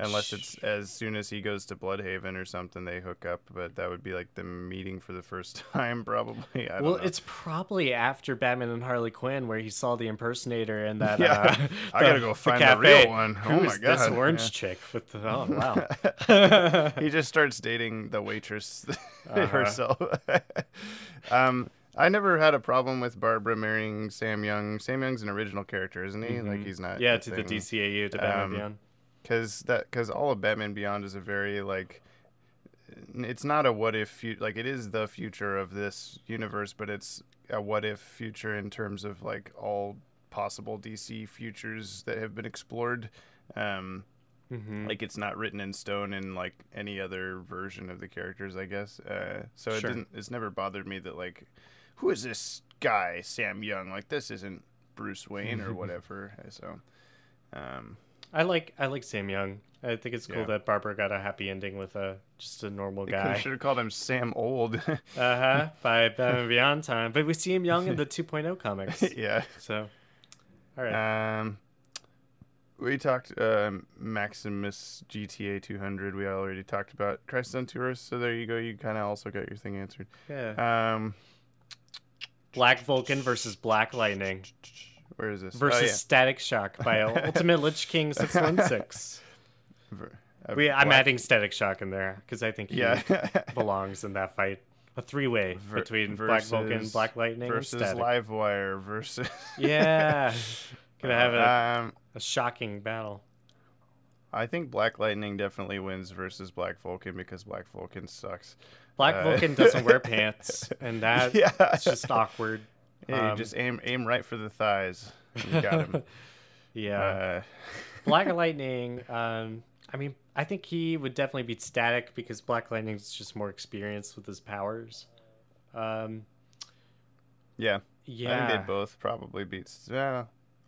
unless it's as soon as he goes to Blüdhaven or something, they hook up. But that would be like the meeting for the first time, probably. I don't Well, know. it's probably after Batman and Harley Quinn where he saw the impersonator and that. Yeah. uh, I gotta go find the real one. Oh Who my god, this orange yeah. chick with the? Oh wow. he just starts dating the waitress Uh-huh. herself. um, I never had a problem with Barbara marrying Sam Young. Sam Young's an original character, isn't he? Like he's not. Mm-hmm. yeah, to the thing. DCAU to Batman Um, Beyond. Because that because all of Batman Beyond is a very like it's not a what if fu- like it is the future of this universe, but it's a what if future in terms of like all possible DC futures that have been explored. Um, hmm like it's not written in stone in like any other version of the characters, I guess. Uh, so it didn't. It's never bothered me that like, who is this guy, Sam Young? Like this isn't Bruce Wayne or whatever. So, um, I like I like Sam Young. I think it's cool Yeah. that Barbara got a happy ending with a just a normal guy. should have called him Sam Old. Uh huh. By Batman Beyond time, but we see him young in the 2.0 comics. yeah. So, all right. Um, we talked um, Maximus GTA 200. We already talked about Crisis on Two Earths. So there you go. You kind of also got your thing answered. yeah. Um, Black Vulcan versus Black Lightning where is this? Oh, versus yeah. Static Shock by Ultimate Lich King 616. Ver- uh, We, I'm Black- adding Static Shock in there because I think he Yeah. belongs in that fight. A three-way Ver- between Black Vulcan, versus- Black Lightning, versus and Static. Livewire versus. Yeah, gonna have a, Um, a shocking battle. I think Black Lightning definitely wins versus Black Vulcan because Black Vulcan sucks. Black Uh, Vulcan doesn't wear pants, and that Yeah. it's just awkward. Yeah, you Um, just aim aim right for the thighs. You got him. Yeah, uh, Black Lightning. Um, I mean, I think he would definitely beat Static because Black Lightning's just more experienced with his powers. Um, yeah. yeah, I think they both probably beat. Yeah.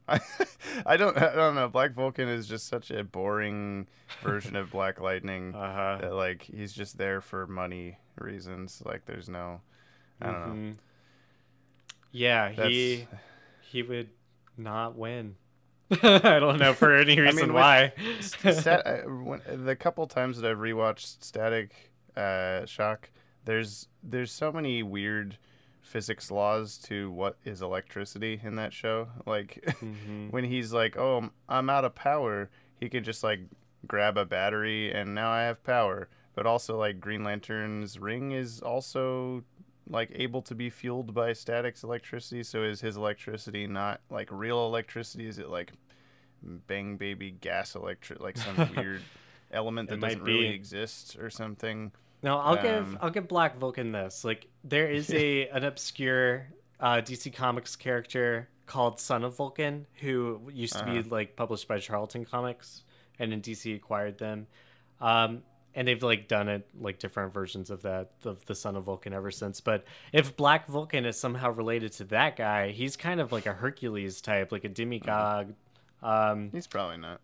I, I don't. I don't know. Black Vulcan is just such a boring version of Black Lightning. Uh huh. that, like he's just there for money reasons. Like there's no. I don't know. Yeah, That's, he he would not win. I don't know for any reason with- why. Stat, uh, when, the couple times that I've rewatched Static uh, Shock, there's there's so many weird physics laws to what is electricity in that show. Like Mhm. when he's like, "Oh, I'm- I'm out of power," he can just like grab a battery and now I have power. But also like Green Lantern's ring is also like able to be fueled by static's electricity. So is his electricity not like real electricity? Is it like bang baby gas electric like some weird element that doesn't really exist or something? No, I'll give Um, I'll give Black Vulcan this. Like there is a an obscure uh, DC Comics character called Son of Vulcan who used to be Uh-huh. like published by Charlton Comics, and then DC acquired them. Um, and they've like done it like different versions of that of the Son of Vulcan ever since. But if Black Vulcan is somehow related to that guy, he's kind of like a Hercules type, like a demigod. Um, He's probably not.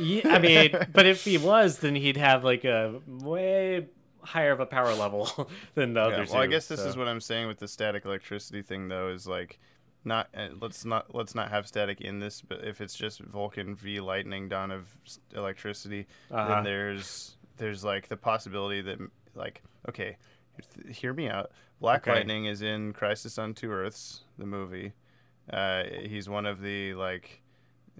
yeah, I mean, but if he was, then he'd have like a way higher of a power level than the Yeah, others. well, I guess this is what I'm saying with the static electricity thing, though, is like not uh, let's not let's not have static in this, but if it's just Vulcan v Lightning Dawn of electricity, Uh-huh. then there's there's like the possibility that like okay, hear me out. Black Okay. Lightning is in Crisis on Two Earths, the movie. Uh, he's one of the like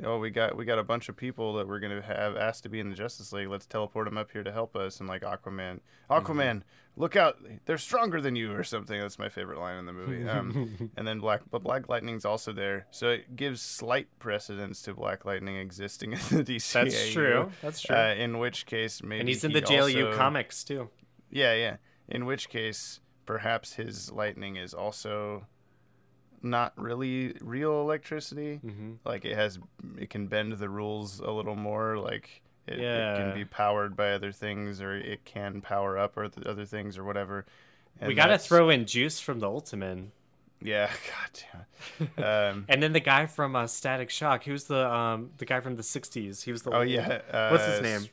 oh, we got we got a bunch of people that we're gonna have asked to be in the Justice League. Let's teleport them up here to help us. And like Aquaman, Aquaman, look out, they're stronger than you or something. That's my favorite line in the movie. Um, and then Black, but Black Lightning's also there, so it gives slight precedence to Black Lightning existing in the DC. That's true. That's true. Uh, in which case, maybe and he's in he the JLU also- comics too. Yeah, yeah. In which case, perhaps his lightning is also not really real electricity. Mm-hmm. Like it has, it can bend the rules a little more. Like it, it can be powered by other things, or it can power up or th- other things, or whatever. And we got to throw in Juice from the Ultimate. Yeah, god damn. Um, And then the guy from uh, Static Shock, he was the um the guy from the '60s. He was the oh lead. yeah. Uh, What's his name?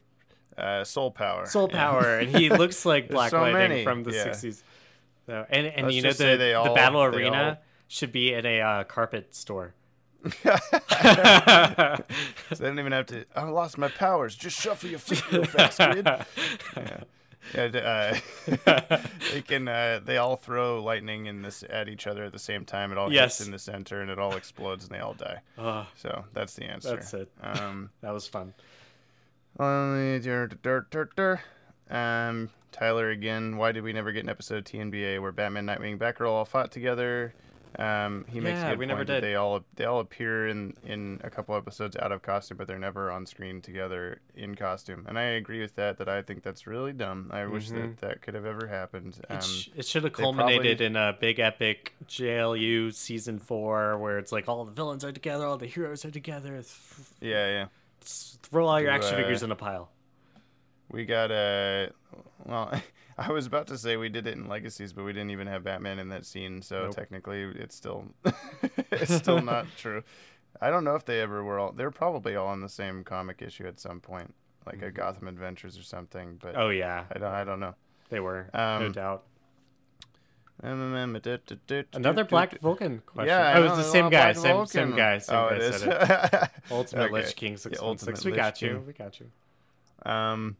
Uh, Soul Power. Soul Yeah. Power, and he looks like Black so Lightning many, from the yeah. '60s. So, and and Let's you know the all- battle arena all- should be in a uh, carpet store. So they don't even have to. I lost my powers. Just shuffle your feet real fast, kid. Yeah. Yeah, uh, they can. Uh, they all throw lightning in this at each other at the same time. It all Yes. hits in the center, and it all explodes, and they all die. Ugh, So that's the answer. That's it. Um, that was fun. Um, Tyler again. Why did we never get an episode of TNBA where Batman, Nightwing, Batgirl all fought together? Um, he makes a good we never did. they all they all appear in in a couple episodes out of costume, but they're never on screen together in costume. And I agree with that. That I think that's really dumb. I wish that that could have ever happened. Um, It, sh- it should have culminated probably- in a big epic JLU season four, where it's like all the villains are together, all the heroes are together. Th- yeah, yeah. Throw all your action uh, figures in a pile. We got a. well, I was about to say we did it in Legacies, but we didn't even have Batman in that scene, so Nope. technically it's still it's still not true. I don't know if they ever were all. They're probably all in the same comic issue at some point, like a Gotham Adventures or something. But Mm-hmm. Oh yeah, I don't. I don't know. they were no Um, doubt. Another Another Black Vulcan question. Yeah, I oh, know, it's the same guy. Same, same guy. Same oh, guy it is. said it. Ultimate Okay. Lich King six one six. We got you. We got you. Um,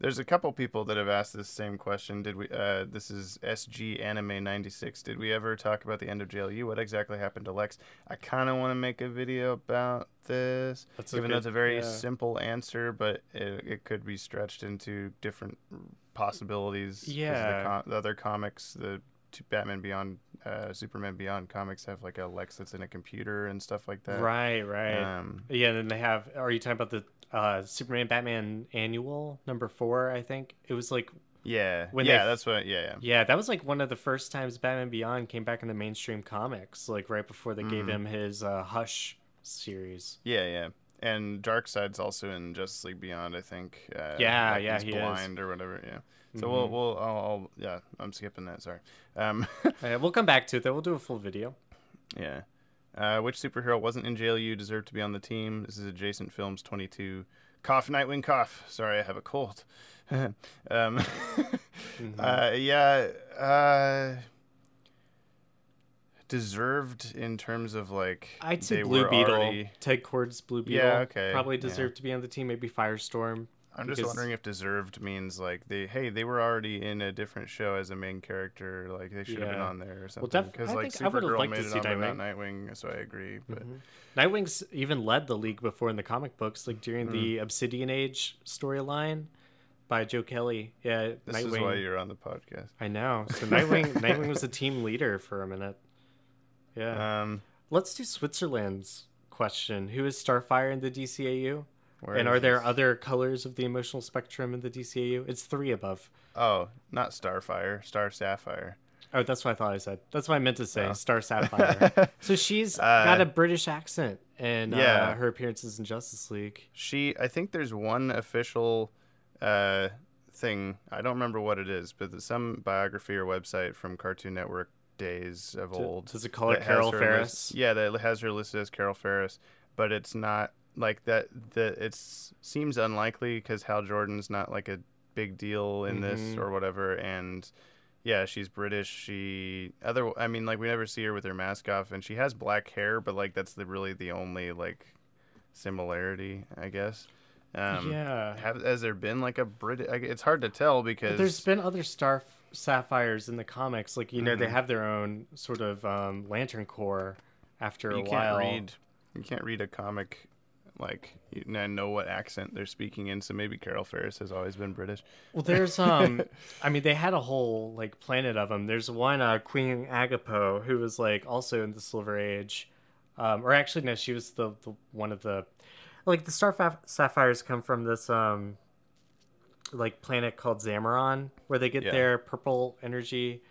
there's a couple people that have asked this same question. Did we? Uh, this is SG Anime 96. Did we ever talk about the end of JLU? What exactly happened to Lex? I kind of want to make a video about this, That's even though it's a very yeah. simple answer, but it, it could be stretched into different possibilities. Yeah. the, com- the other comics, the Batman Beyond, uh, Superman Beyond comics have like a Lex that's in a computer and stuff like that. Right, right. Um, yeah, and then they have. Are you talking about the uh, Superman Batman annual number four? I think it was like. yeah. When yeah, f- that's what. Yeah, yeah. Yeah, that was like one of the first times Batman Beyond came back in the mainstream comics, like right before they Mm-hmm. gave him his uh, Hush series. Yeah, yeah. And Darkseid's also in Justice League Beyond, I think. Uh, Yeah, like yeah, he's he is. blind or whatever. Yeah. So we'll Mhm. we'll I'll, I'll yeah I'm skipping that. Sorry. Um, Uh, we'll come back to it. Though. We'll do a full video. yeah. Uh, which superhero wasn't in JLU deserved to be on the team? This is adjacent films 22. Cough, Nightwing, cough. Sorry, I have a cold. um, Mm-hmm. uh, yeah. Uh, deserved in terms of like I'd say Blue Beetle. already- Ted Kord's Blue Beetle. Yeah, okay, Probably yeah. to be on the team. Maybe Firestorm. I'm just wondering if deserved means like they hey they were already in a different show as a main character like they should have been on there or something because I like think I would've Supergirl made to it see on but not Nightwing so I agree but Nightwing's even led the league before in the comic books, like during Hmm. the Obsidian Age storyline by Joe Kelly. Yeah, this Nightwing. is why you're on the podcast I know. So Nightwing, Nightwing was the team leader for a minute. Yeah. um Let's do Switzerland's question. Who is Starfire in the DCAU? Where and are there other colors of the emotional spectrum in the DCAU? It's three above. oh not Starfire Star Sapphire Oh, that's what I thought I said. That's what I meant to say. Oh. Star Sapphire. so she's Uh, got a British accent in yeah. uh, her appearances in Justice League. she I think there's one official uh thing I don't remember what it is but some biography or website from Cartoon Network days of old does it call her Carol Ferris? list- yeah, that has her listed as Carol Ferris, but it's not like that. That it seems unlikely because Hal Jordan's not like a big deal in this Mhm. or whatever, and yeah, she's British. She other, I mean, like we never see her with her mask off, and she has black hair, but like that's the really the only like similarity, I guess. Um, yeah. Have, has there been like a Brit? It's hard to tell because But there's been other star sapphires in the comics like you know they Mhm. have their own sort of um, lantern corps after you a can't while read you can't read a comic like you know, know what accent they're speaking in. So maybe Carol Ferris has always been British. Well, there's um, I mean, they had a whole like planet of them. There's one uh, Queen Agapo who was like also in the Silver Age, um, or actually no, she was the, the one of the like the star Fa- sapphires come from this um, like planet called Zamaron where they get Yeah. their purple energy,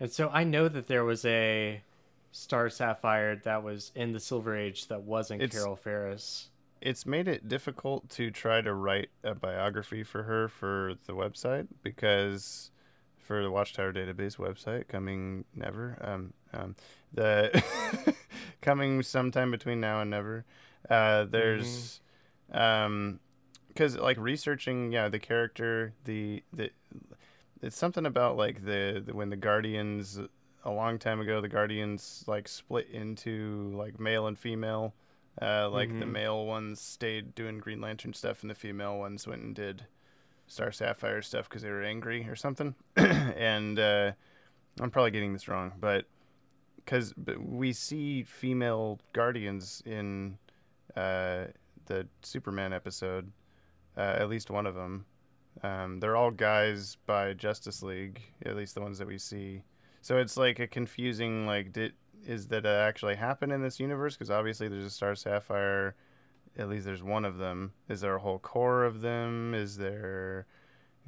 and so I know that there was a star sapphire that was in the Silver Age that wasn't It's- Carol Ferris. It's made it difficult to try to write a biography for her for the website because for the Watchtower database website coming never um um the coming sometime between now and never uh there's um because like researching yeah the character the the it's something about like the, the when the guardians a long time ago the guardians like split into like male and female uh like the Mhm. male ones stayed doing green lantern stuff and the female ones went and did star sapphire stuff because they were angry or something and uh i'm probably getting this wrong but because we see female guardians in uh the superman episode uh, at least one of them um, they're all guys by Justice League, at least the ones that we see. So it's like a confusing like did is that uh, actually happen in this universe? Because obviously there's a Star Sapphire. At least there's one of them. Is there a whole core of them? Is there,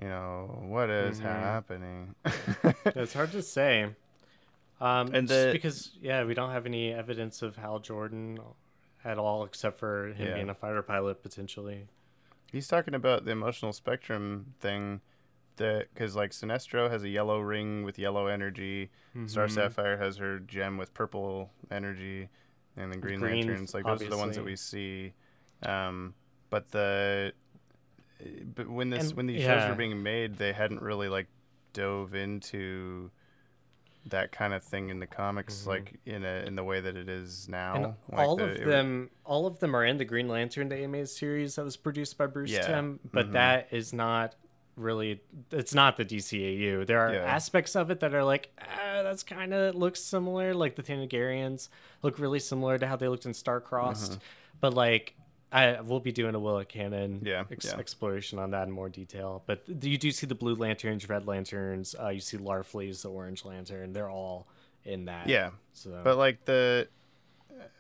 you know, what is Mhm. happening? It's hard to say. Um, And just the- because, yeah, we don't have any evidence of Hal Jordan at all, except for him Yeah. being a fighter pilot potentially. He's talking about the emotional spectrum thing, that because like Sinestro has a yellow ring with yellow energy, Star Mhm. Sapphire has her gem with purple energy, and the Green, Green, Lanterns. Like those are the ones that we see. Um, but the but when this And- when these shows were being made, they hadn't really like dove into that kind of thing in the comics, Mhm. like in a in the way that it is now. And Like all the- of it w- them, all of them are in the Green Lantern the animated series that was produced by Bruce Yeah. Timm, but Mhm. that is not really. It's not the DCAU. There are Yeah. aspects of it that are like, ah, that's kind of looks similar. Like the Thanagarians look really similar to how they looked in Starcrossed, but like. I we'll be doing a Willow Cannon Yeah, ex- yeah. exploration on that in more detail. But you do see the blue lanterns, red lanterns. Uh, you see Larfleeze, the orange lantern. They're all in that. yeah, So But like the,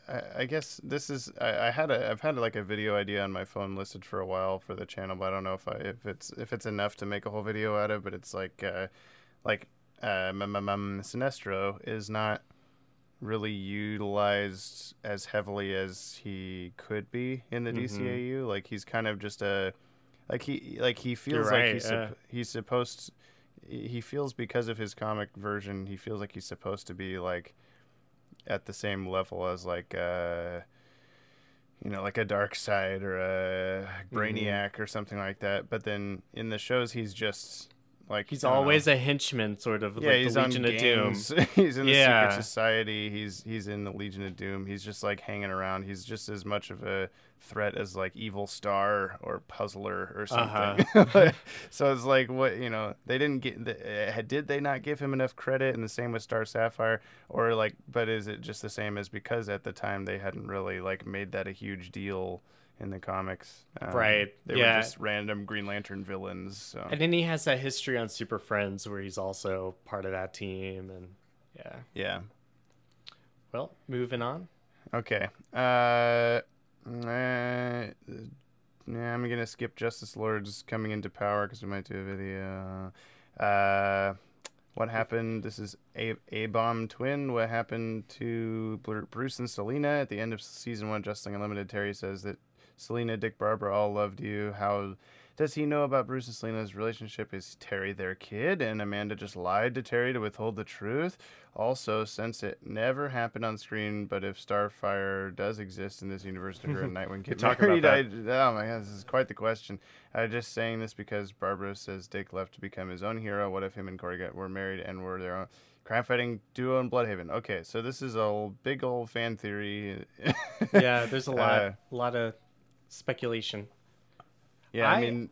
I, I guess this is I, I had a I've had like a video idea on my phone listed for a while for the channel, but I don't know if I if it's if it's enough to make a whole video out of. But it's like uh, like uh, Sinestro is not really utilized as heavily as he could be in the Mhm. DCAU. Like he's kind of just a like he like he feels You're like he's sup- he's supposed he feels because of his comic version he feels like he's supposed to be like at the same level as like uh you know like a Darkseid or a Mm-hmm. brainiac or something like that but then in the shows he's just like He's know. always a henchman, sort of yeah like he's the on Legion of Doom. he's in the Yeah. secret society he's he's in the legion of doom he's just like hanging around he's just as much of a threat as like evil star or puzzler or something Uh-huh. so it's like what you know they didn't get the, uh, did they not give him enough credit and the same with star sapphire or like but is it just the same as because at the time they hadn't really like made that a huge deal in the comics Um, Right, they yeah. were just random green lantern villains so And then he has that history on Super Friends where he's also part of that team. And yeah. yeah Well, moving on. Okay. Uh, uh, yeah, I'm gonna skip Justice Lords coming into power because we might do a video. Uh, what happened? This is a a bomb twin. What happened to Bruce and Selina at the end of season one? Justice Unlimited. Terry says that Selina, Dick, Barbara all loved you. How does he know about Bruce and Selina's relationship? Is Terry their kid? And Amanda just lied to Terry to withhold the truth? Also, since it never happened on screen, but if Starfire does exist in this universe, her and Nightwing get talk about married? I, oh my god, this is quite the question. I'm just saying this because Barbara says Dick left to become his own hero. What if him and Kory got, were married and were their own crime fighting duo in Blüdhaven? Okay, so this is a big old fan theory. Yeah, there's a lot, Uh, a lot of speculation. yeah, I, I- mean,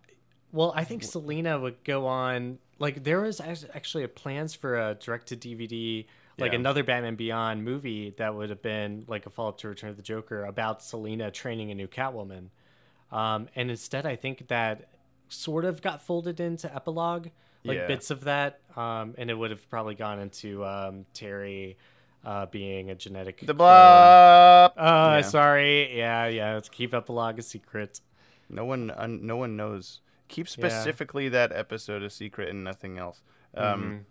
Well, I think Selina would go on. Like, there was actually a plans for a direct to DVD like Yeah. another Batman Beyond movie that would have been like a follow up to Return of the Joker about Selina training a new Catwoman. Um, and instead, I think that sort of got folded into epilogue, like Yeah. bits of that, um, and it would have probably gone into um, Terry uh, being a genetic. The blob. Uh, Yeah. sorry. Yeah, yeah. Let's keep epilogue a secret. No one, un, no one knows. Keep Yeah. specifically that episode a secret and nothing else. Um,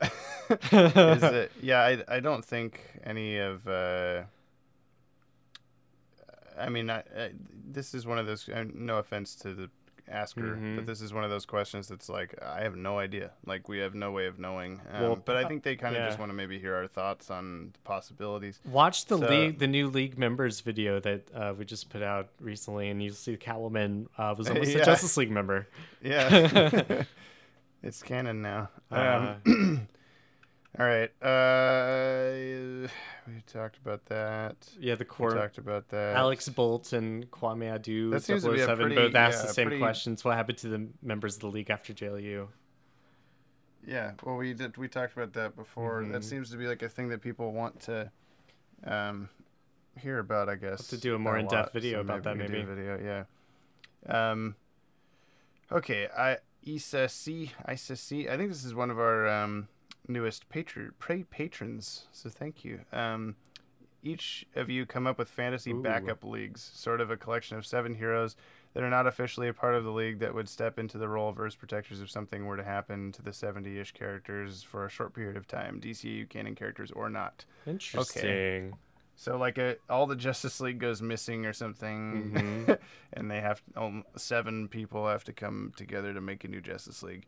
Mm-hmm. is it, yeah, I, I don't think any of. Uh, I mean, I, I, this is one of those. Uh, no offense to the asker, Mhm. but this is one of those questions that's like I have no idea. Like we have no way of knowing. Um, Well, but I uh, think they kind of just want to maybe hear our thoughts on the possibilities. Watch the So- league, the new league members video that uh, we just put out recently, and you'll see the Catwoman uh, was almost Yeah. a Justice League member. Yeah. it's canon now. Uh, Um, all right. Uh, we talked about that. yeah, the We core. talked about that. Alex Bolt and Kwame Adu, That seems to be a 007, pretty- both asked yeah, the same pretty- questions. What happened to the members of the league after JLU? Yeah. Well, we did. We talked about that before. Mhm. That seems to be like a thing that people want to um, hear about. I guess. to do a more in-depth video so about that, we do maybe. a video. Yeah. Um. Okay. I Isa C. Isa C. I think this is one of our um, newest patron pra- patrons. So thank you. Um. Each of you come up with fantasy Ooh. backup leagues, sort of a collection of seven heroes that are not officially a part of the league that would step into the role of Earth's protectors if something were to happen to the 70 ish characters for a short period of time, DCU canon characters or not. Interesting. So, like, a, all the Justice League goes missing or something, Mhm. and they have um, seven people have to come together to make a new Justice League.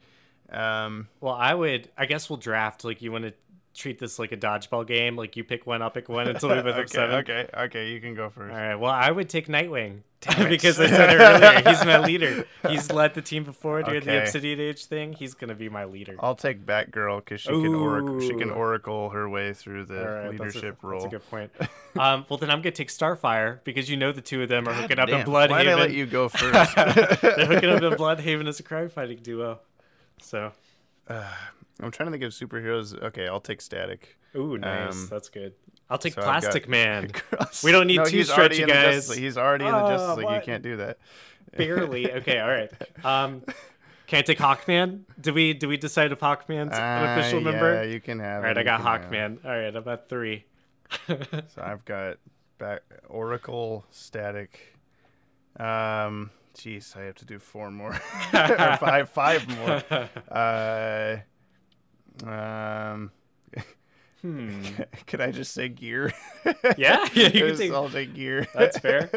Um, Well, I would. I guess we'll draft. Like, you want to treat this like a dodgeball game. Like, you pick one, I'll pick one until we both okay, seven. okay, okay, you can go first. All right. Well, I would take Nightwing Damn because I said it earlier. He's my leader. He's led the team before doing the Obsidian Age thing. He's gonna be my leader. I'll take Batgirl because she can oracle, she can oracle her way through the right, that's a- leadership role. That's a good point. Um, well, then I'm gonna take Starfire because you know the two of them are hooking up in Damn, Blüdhaven. Why did I let you go first? They're hooking up in Blüdhaven as a crime fighting duo. So, I'm trying to think of superheroes. Okay, I'll take Static. ooh, nice. Um, That's good. I'll take so Plastic Man. We don't need no, two stretchy Justice guys. He's already in the Oh, Justice League. You can't do that. Barely. Okay. All right. Um, can I take Hawkman? Do we do we decide if Hawkman's an official Uh, member? Yeah, you can have. All right, I got can have. Hawkman. All right, I'm at three. So I've got back Oracle, Static. Um, jeez, I have to do four more, or five, five more. Uh, um, Hmm. could I just say gear? Yeah, yeah, you can Just- take- I'll take gear. That's fair.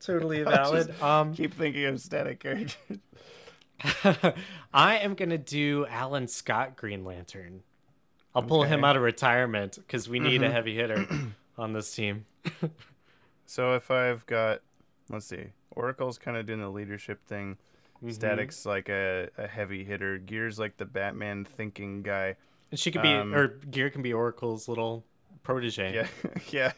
totally valid. Um, Keep thinking of static characters. I am gonna do Alan Scott Green Lantern. I'll pull him out of retirement because we need a Mhm. heavy hitter on this team. So if I've got, let's see, Oracle's kind of doing the leadership thing. Mhm. Static's like a, a heavy hitter. Gear's like the Batman thinking guy. And she could be, um, or Gear can be Oracle's little protege. Yeah, yeah.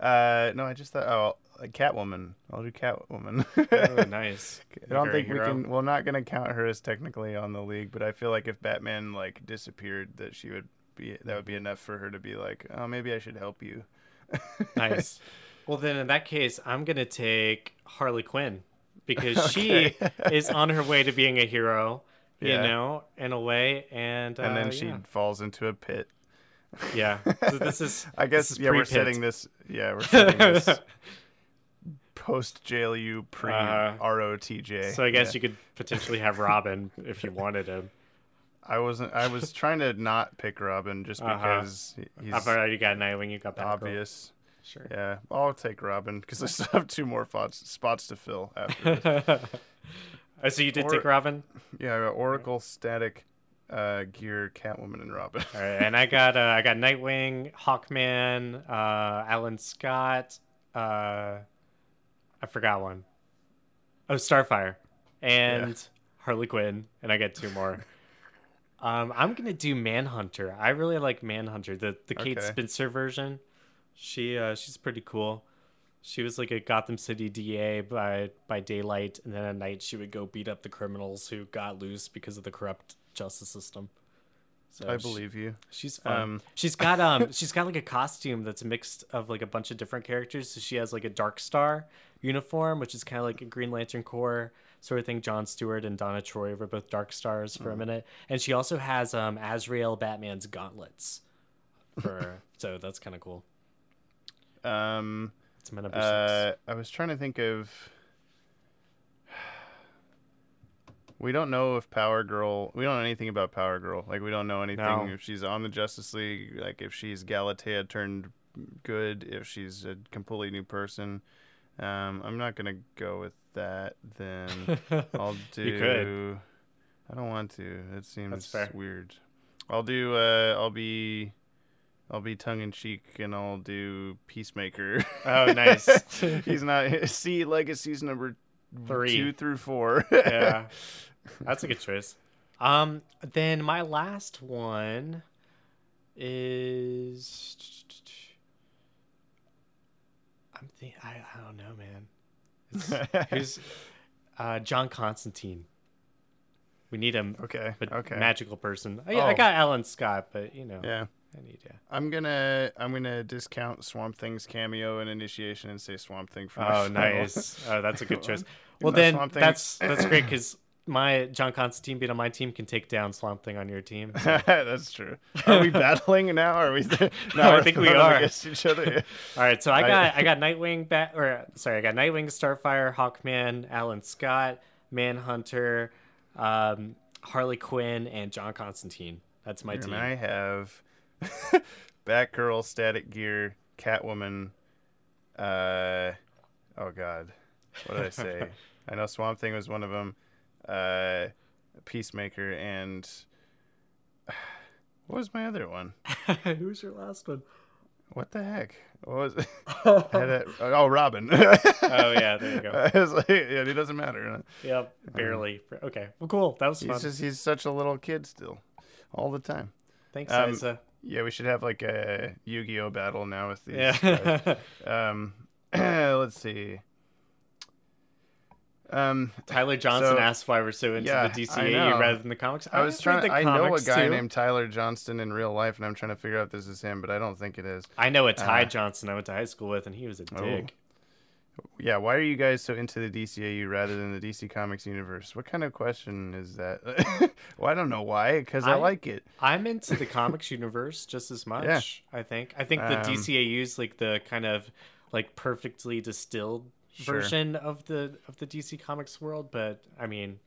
Uh, no, I just thought, oh, a Catwoman. I'll do Catwoman. Oh, nice. I don't think we can. We're not gonna count her as technically on the league, but I feel like if Batman like disappeared, that she would be. That would be enough for her to be like, oh, maybe I should help you. Nice. Well, then in that case, I'm gonna take Harley Quinn because Okay. she is on her way to being a hero. You Yeah. know, in a way, and and uh, then she yeah. falls into a pit. yeah. So this is I guess is yeah, we're setting this. Yeah, we're setting this post JLU pre Uh-huh. ROTJ. So I guess Yeah. you could potentially have Robin if you wanted him. I wasn't. I was trying to not pick Robin just Uh-huh. because he- he's I've already got Nightwing. You got Batgirl. obvious. Sure. Yeah, I'll take Robin because I still have two more spots spots to fill after. this. oh, so you did Or- take Robin. yeah, I got Oracle, Static, uh, Gear, Catwoman, and Robin. All right, and I got uh, I got Nightwing, Hawkman, uh, Alan Scott. Uh, I forgot one. Oh, Starfire, and Harley Quinn, and I get two more. um, I'm gonna do Manhunter. I really like Manhunter, the the Kate Okay. Spencer version. She uh, she's pretty cool. She was like a Gotham City DA by by daylight, and then at night she would go beat up the criminals who got loose because of the corrupt justice system. So I she- believe you. She's fun. Um, she's got um she's got like a costume that's mixed of like a bunch of different characters. So she has like a Dark Star uniform, which is kind of like a Green Lantern Corps sort of thing. John Stewart and Donna Troy were both Dark Stars for a minute, and she also has um Azrael Batman's gauntlets. For so that's kind of cool. Um, It's meant to be uh, I was trying to think of. We don't know if Power Girl. We don't know anything about Power Girl. Like we don't know anything No. if she's on the Justice League. Like if she's Galatea turned good. If she's a completely new person. Um, I'm not gonna go with that. Then I'll do. You could. I don't want to. It seems weird. I'll do. Uh, I'll be. I'll be tongue in cheek and I'll do Peacemaker. Oh, nice. He's not. See legacies number Three. two through four. yeah, that's a good choice. Um, then my last one is I'm think I, I don't know, man. It's, who's uh, John Constantine? We need a, okay. Okay. magical person. I, I Oh. got Alan Scott, but you know, yeah. I need yeah. I'm gonna. I'm gonna discount Swamp Thing's cameo and initiation and say Swamp Thing for Oh, nice. Oh, that's a good choice. Well, then Swamp Thing- that's that's great because my John Constantine being on my team can take down Swamp Thing on your team. That's true. Are we battling now? Are we? No, I think we are. against each other. All right, so I I- got I got Nightwing bat or sorry, I got Nightwing, Starfire, Hawkman, Alan Scott, Manhunter, um, Harley Quinn, and John Constantine. That's my team. and team. I have Batgirl, Static Gear, Catwoman. Uh, oh God, what did I say? I know Swamp Thing was one of them. Uh, Peacemaker and what was my other one? Who's your last one? What the heck? What was it? A- oh, Robin. oh yeah, there you go. Was like, yeah, it doesn't matter. Yep, barely. Okay, well, cool. That was fun. He's just he's such a little kid still, all the time. Thanks, um, Isa. Yeah, we should have like a Yu-Gi-Oh battle now with these. Yeah. Um, let's see. Um, Tyler Johnson so- asked why we're so into yeah, the I DCAU rather than the comics. I was trying. the I know a guy too. named Tyler Johnston in real life, and I'm trying to figure out if this is him, but I don't think it is. I know a Ty uh, Johnson I went to high school with, and he was a Oh. dick. Yeah, why are you guys so into the DCAU rather than the DC Comics universe? What kind of question is that? well, I don't know why, because I, I- like it. I'm into the comics universe just as much. I think. I think the Um, is like the kind of like perfectly distilled Sure. version of the of the DC Comics world. But I mean,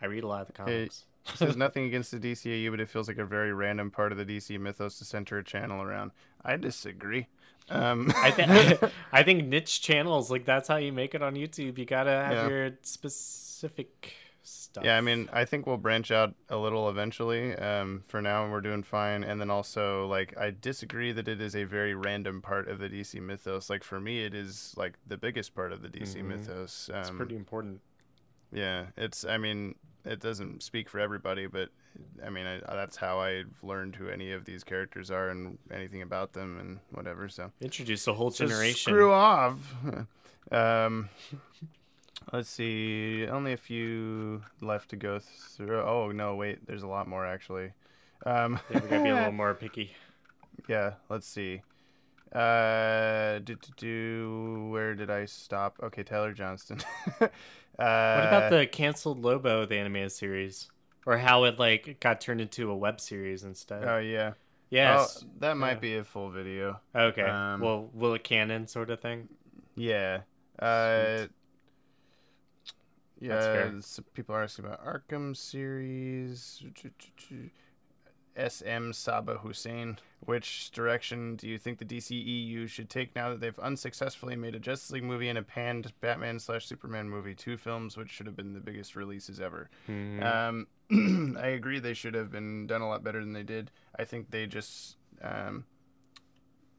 I read a lot of the comics. Is nothing against the DCAU, but it feels like a very random part of the DC mythos to center a channel around. I disagree. Um, I think I think niche channels like that's how you make it on YouTube. You gotta have Yeah. your specific stuff. Yeah, I mean, I think we'll branch out a little eventually. Um, for now, we're doing fine. And then also, like, I disagree that it is a very random part of the DC mythos. Like, for me, it is like the biggest part of the DC Mhm. mythos. Um, it's pretty important. Yeah, it's. I mean, it doesn't speak for everybody, but I mean, I, that's how I've learned who any of these characters are and anything about them and whatever. So Introduce a whole So generation. Screw off. um, let's see. Only a few left to go through. Oh no, wait. There's a lot more actually. Um, Yeah, we gotta be a little more picky. yeah. Let's see. Uh, do, do, do, where did I stop? Okay, Tyler Johnston. uh, What about the canceled Lobo, the animated series, or how it like got turned into a web series instead? Oh yeah. yes. Oh, that might Yeah. be a full video. okay. um, well, will it canon sort of thing? Yeah. Uh, Sweet. yeah. That's fair. people are asking about Arkham series. SM Saba Hussein. Which direction do you think the DCEU should take now that they've unsuccessfully made a Justice League movie and a panned Batman slash Superman movie? Two films which should have been the biggest releases ever. Mhm. Um, I agree they should have been done a lot better than they did. I think they just um,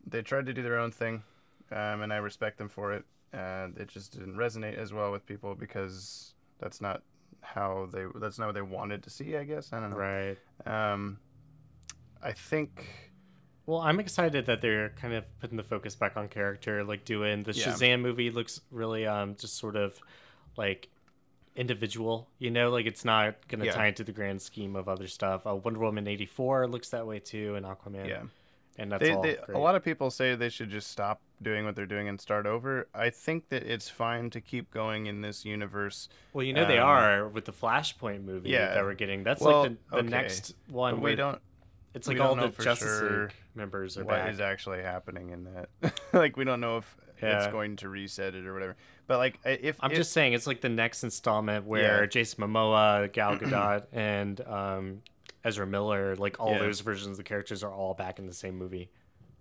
they tried to do their own thing, um, and I respect them for it. Uh, it just didn't resonate as well with people because that's not how they that's not what they wanted to see. I guess I don't know. right. Um, I think Well, I'm excited that they're kind of putting the focus back on character, like doing the Yeah. Shazam movie looks really um just sort of like individual. You know, like it's not gonna Yeah. tie into the grand scheme of other stuff. Uh, Wonder Woman eighty four looks that way too, and Aquaman. Yeah. and that's They, all. they, a lot of people say they should just stop doing what they're doing and start over. I think that it's fine to keep going in this universe. well, you know they um, are with the Flashpoint movie yeah. that we're getting. That's Well, like the, the okay, next one. But we don't It's like all the Justice sure League members are what back. is actually happening in that. like we don't know if it's going to reset it or whatever. But like if I'm if- just saying it's like the next installment where Yeah. Jason Momoa, Gal Gadot, and um, Ezra Miller, like all Yeah. those versions of the characters, are all back in the same movie.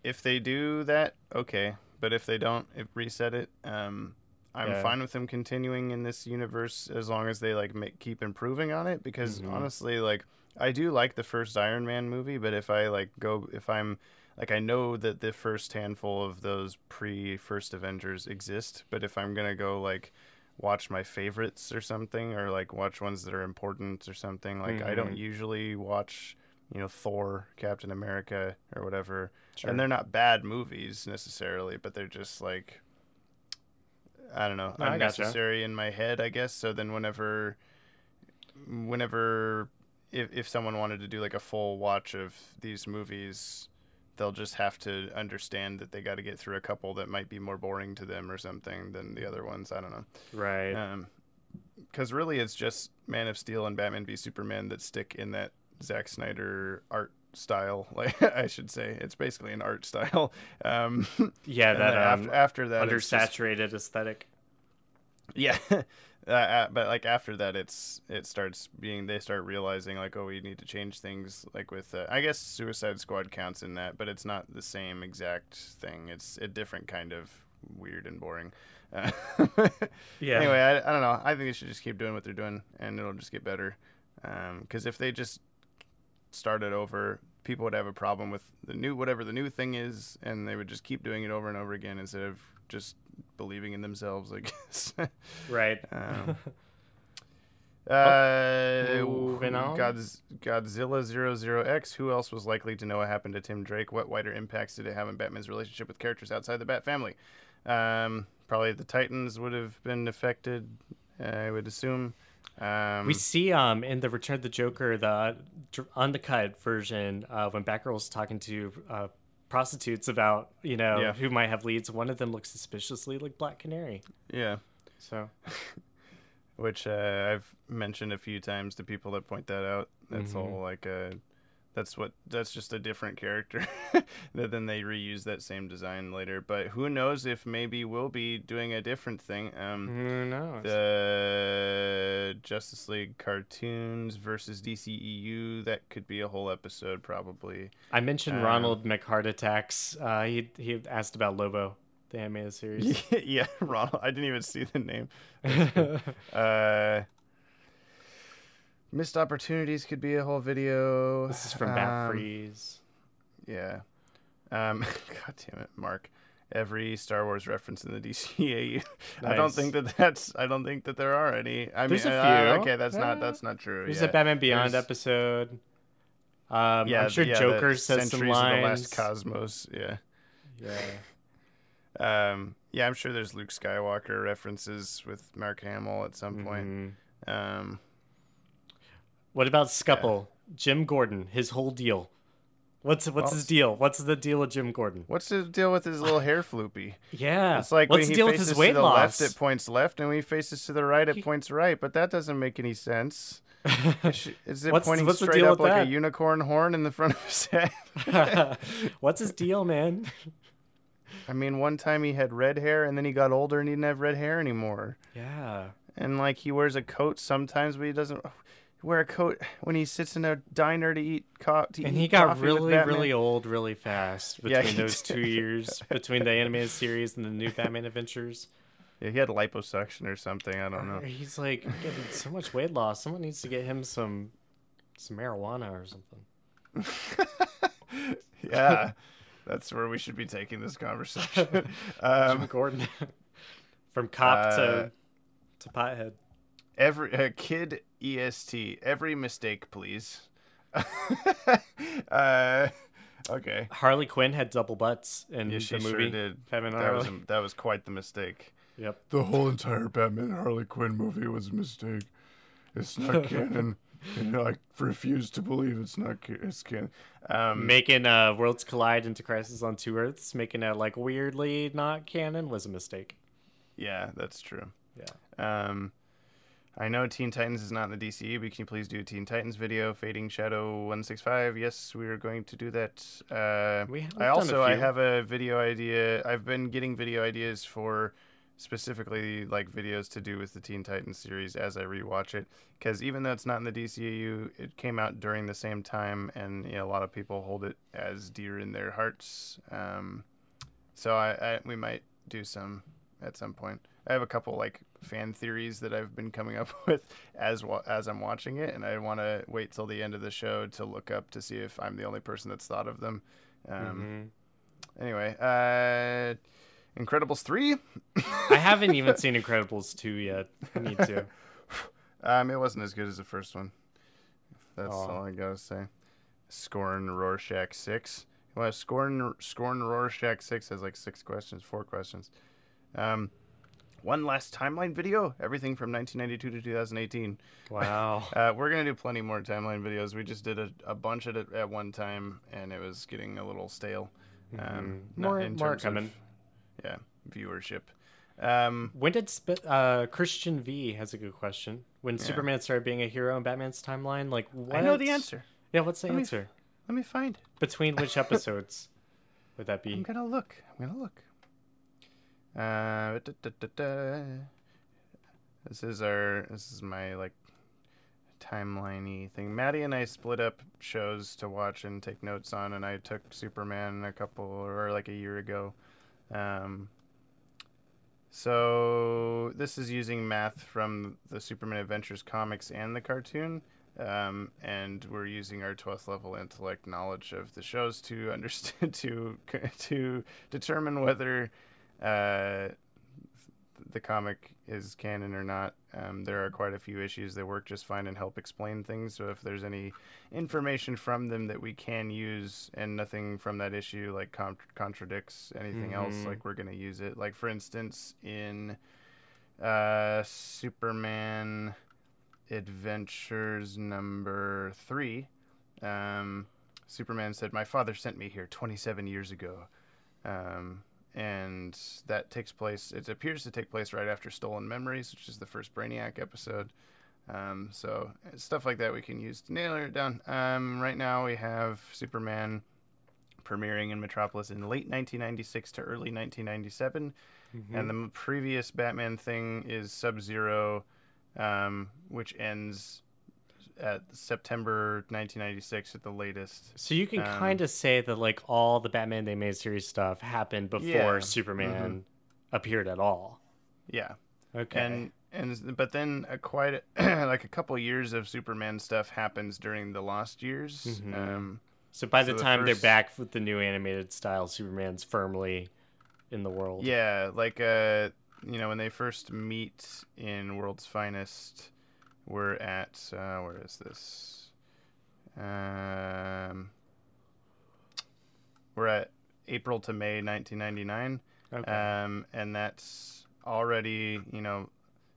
if they do that, okay. But if they don't, if reset it, um, I'm Yeah. fine with them continuing in this universe as long as they like make, keep improving on it. Because Mhm. honestly, like I do like the first Iron Man movie, but if I like go, if I'm like I know that the first handful of those pre first Avengers exist, but if I'm gonna go like watch my favorites or something, or like watch ones that are important or something, like I don't Mhm. usually watch. You know, Thor, Captain America, or whatever, Sure. and they're not bad movies necessarily, but they're just like I don't know, No, I gotcha. unnecessary in my head, I guess. So then whenever whenever if if someone wanted to do like a full watch of these movies, they'll just have to understand that they got to get through a couple that might be more boring to them or something than the other ones. I don't know. right. Um, because really, it's just Man of Steel and Batman v Superman that stick in that Zack Snyder art style. Like I should say, it's basically an art style. Um, yeah, that then um, after, after that, it's just- aesthetic. yeah. Uh, but like after that, it's it starts being they start realizing like oh we need to change things like with uh, I guess Suicide Squad counts in that, but it's not the same exact thing. It's a different kind of weird and boring. Uh, Yeah. Anyway, I, I don't know. I think they should just keep doing what they're doing, and it'll just get better. Because if they just started over, people would have a problem with the new whatever the new thing is, and they would just keep doing it over and over again instead of just believing in themselves. I guess. Right. um, uh, Moving on. Godz- Godzilla 00X. Who else was likely to know what happened to Tim Drake? What wider impacts did it have on Batman's relationship with characters outside the Bat family? Um, probably the Titans would have been affected. I would assume. Um, We see um in the Return of the Joker the undercut version uh, when Batgirl's talking to uh, prostitutes about you know Yeah. who might have leads. One of them looks suspiciously like Black Canary. yeah, So which uh, I've mentioned a few times to people that point that out. That's Mhm. all like a. That's what. That's just a different character. that then they reuse that same design later. But who knows if maybe we'll be doing a different thing. Um, who knows? the Justice League cartoons versus DCEU. That could be a whole episode, probably. I mentioned um, Ronald McHeart attacks. Uh, he he asked about Lobo, the animated series. yeah, Ronald. I didn't even see the name. Uh, missed opportunities could be a whole video. this is from Um, Bat Freeze. Yeah. Um, God damn it, Mark. Every Star Wars reference in the DCAU. I don't think that that's. I don't think that there are any. I There's mean, a uh, few. okay, that's not. Uh, That's not true. There's yeah. a Batman Beyond There's- episode. Um, Yeah, I'm sure yeah, Joker the says some Centuries of the. Last Cosmos. Yeah. yeah. Um, yeah, I'm sure there's Luke Skywalker references with Mark Hamill at some point. Mhm. Um, What about Scupple? Jim Gordon, his whole deal. What's what's Well, his deal? What's the deal with Jim Gordon? what's the deal with his little hair floopy? Yeah. It's like what's when the he deal with faces his to the loss? left, it points left, and when he faces to the right, it points right. But that doesn't make any sense. Is it What's- pointing what's straight deal up like that? a unicorn horn in the front of his head? what's his deal, man? I mean, one time he had red hair, and then he got older and he didn't have red hair anymore. Yeah. And like he wears a coat sometimes, but he doesn't wear a coat when he sits in a diner to eat co- to And eat he got really, really old really fast between he those did. two years, between the animated series and the new Batman Adventures. Yeah, he had liposuction or something. I don't know. He's like getting so much weight loss. Someone needs to get him some some marijuana or something. yeah, that's where we should be taking this conversation. Jim um, Gordon. From cop Uh, to to pothead. Every uh, kid est every mistake, please. uh, okay. Harley Quinn had double butts in Yeah, she the sure movie. did. Batman and That was a, that was quite the mistake. Yep. The whole entire Batman Harley Quinn movie was a mistake. it's not canon. And I refuse to believe it's not it's canon. Um, Making uh, Worlds Collide into Crisis on Two Earths, making it like weirdly not canon was a mistake. yeah, that's true. Yeah. Um, I know Teen Titans is not in the DCE, but can you please do a Teen Titans video? Fading Shadow 165. Yes, we are going to do that. Uh, We- I also I have a video idea. I've been getting video ideas for specifically like videos to do with the Teen Titans series as I rewatch it. Because even though it's not in the DCU, it came out during the same time, and you know, a lot of people hold it as dear in their hearts. Um, so I, I we might do some at some point. I have a couple like fan theories that I've been coming up with as wa- as I'm watching it, and I want to wait till the end of the show to look up to see if I'm the only person that's thought of them. Um, Mhm. Anyway, uh, Incredibles three. I haven't even seen Incredibles 2 yet. I need to. Um, it wasn't as good as the first one. That's Aw. all I gotta say. Scorn Rorschach six. Well, Scorn Scorn Rorschach six has like six questions, four questions. Um, one last timeline video. Everything from 1992 to 2018. Wow. Uh, we're gonna do plenty more timeline videos. We just did a, a bunch at at one time, and it was getting a little stale. Um, Mhm. not More- in more terms of- coming. yeah, viewership. Um, When did Sp- uh, Christian V has a good question? When Yeah. Superman started being a hero in Batman's timeline, like what? I know the answer. Yeah, what's the Let me- answer? Let me find. Between which episodes would that be? I'm gonna look. I'm gonna look. Uh, da, da, da. This is our. This is my like timeliney thing. Maddie and I split up shows to watch and take notes on, and I took Superman a couple or like a year ago. Um, so this is using math from the Superman Adventures comics and the cartoon. Um, and we're using our 12th level intellect knowledge of the shows to understand to to determine whether uh, the comic is canon or not. Um, there are quite a few issues that work just fine and help explain things. So if there's any information from them that we can use and nothing from that issue like con- contradicts anything else, Mhm. like we're gonna use it. Like for instance, in uh, Superman Adventures number three, um, Superman said, "My father sent me here 27 years ago." Um, and that takes place. It appears to take place right after Stolen Memories, which is the first Brainiac episode. Um, so stuff like that we can use to nail it down. Um, right now we have Superman premiering in Metropolis in late 1996 to early 1997, Mm-hmm. and the previous Batman thing is Sub Zero, um, which ends at September 1996 at the latest. So you can Um, kind of say that like all the Batman the animated series stuff happened before Yeah. Mm-hmm. Superman appeared at all. Yeah. Okay. and and but then a quite a, like a couple years of Superman stuff happens during the Lost Years. Mhm. Um, so by so the the time they're back with the new animated style, Superman's firmly in the world. yeah, like uh, you know when they first meet in World's Finest, we're at uh, where is this? Um, we're at April to May 1999. Okay. um, and that's already you know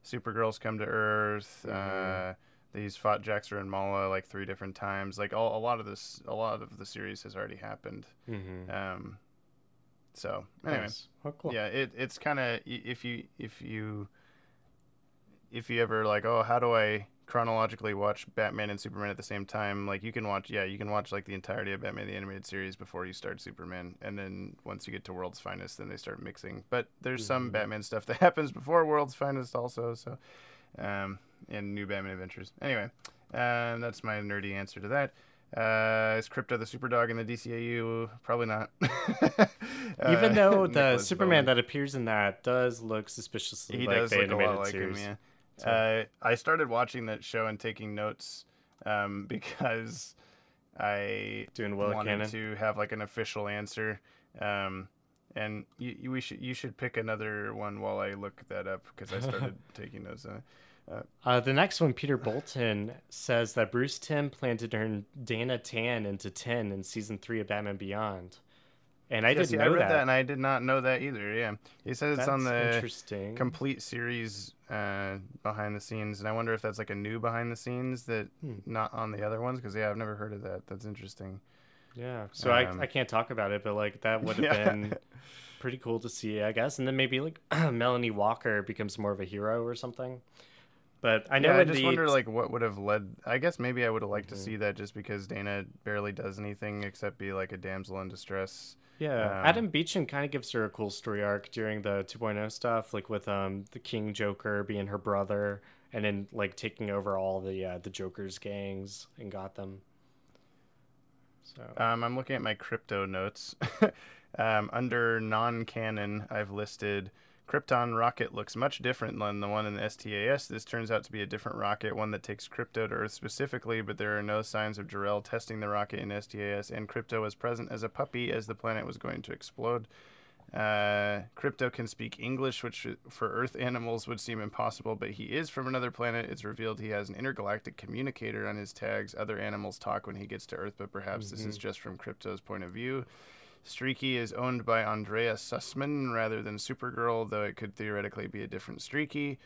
supergirl's come to earth Mhm. uh, he's fought Jax-Ur and mala like three different times like all, a lot of this a lot of the series has already happened mm-hmm. um, so anyways, Nice. Oh, cool. yeah it, it's kind of if you if you if you ever like oh how do i chronologically watch batman and superman at the same time like you can watch yeah you can watch like the entirety of batman the animated series before you start superman and then once you get to world's finest then they start mixing but there's some Mhm. batman stuff that happens before world's finest also so um in new batman adventures anyway um that's my nerdy answer to that uh, is Krypto the Superdog in the DCAU? Probably not. Even Uh, though the Superman Bowen. that appears in that does look suspiciously he like does the look a animated lot like series. him. Yeah. So- Uh, I started watching that show and taking notes um, because I Doing Will wanted to have like an official answer. Um, and you, you we should you should pick another one while I look that up because I started taking notes. On it. Uh, the next one, Peter Bolton says that Bruce Timm planned to turn Dana Tan into Ten in season three of Batman Beyond. and I Yeah, didn't see, know I read that. that. and I did not know that either. Yeah, he says it's on the interesting. complete series uh, behind the scenes, and I wonder if that's like a new behind the scenes that Hmm. not on the other ones. Because yeah, I've never heard of that. That's interesting. Yeah. So Um, I, I can't talk about it, but like that would have Yeah. been pretty cool to see, I guess. And then maybe like Melanie Walker becomes more of a hero or something. But I know yeah, I just the wonder like what would have led. I guess maybe I would have liked Mhm. to see that just because Dana barely does anything except be like a damsel in distress. Yeah, um, Adam Beechen kind of gives her a cool story arc during the 2.0 stuff, like with um the King Joker being her brother, and then like taking over all the uh, the Joker's gangs and got them. So Um, I'm looking at my krypto notes. um, under non-canon, I've listed Krypton rocket looks much different than the one in the STAS. This turns out to be a different rocket, one that takes Krypto to Earth specifically, but there are no signs of Jor-El testing the rocket in STAS, and Krypto was present as a puppy as the planet was going to explode. Uh, Krypto can speak English, which for Earth animals would seem impossible, but he is from another planet. It's revealed he has an intergalactic communicator on his tags. Other animals talk when he gets to Earth, but perhaps this is just from Krypto's point of view. Streaky is owned by Andrea Sussman rather than Supergirl, though it could theoretically be a different Streaky.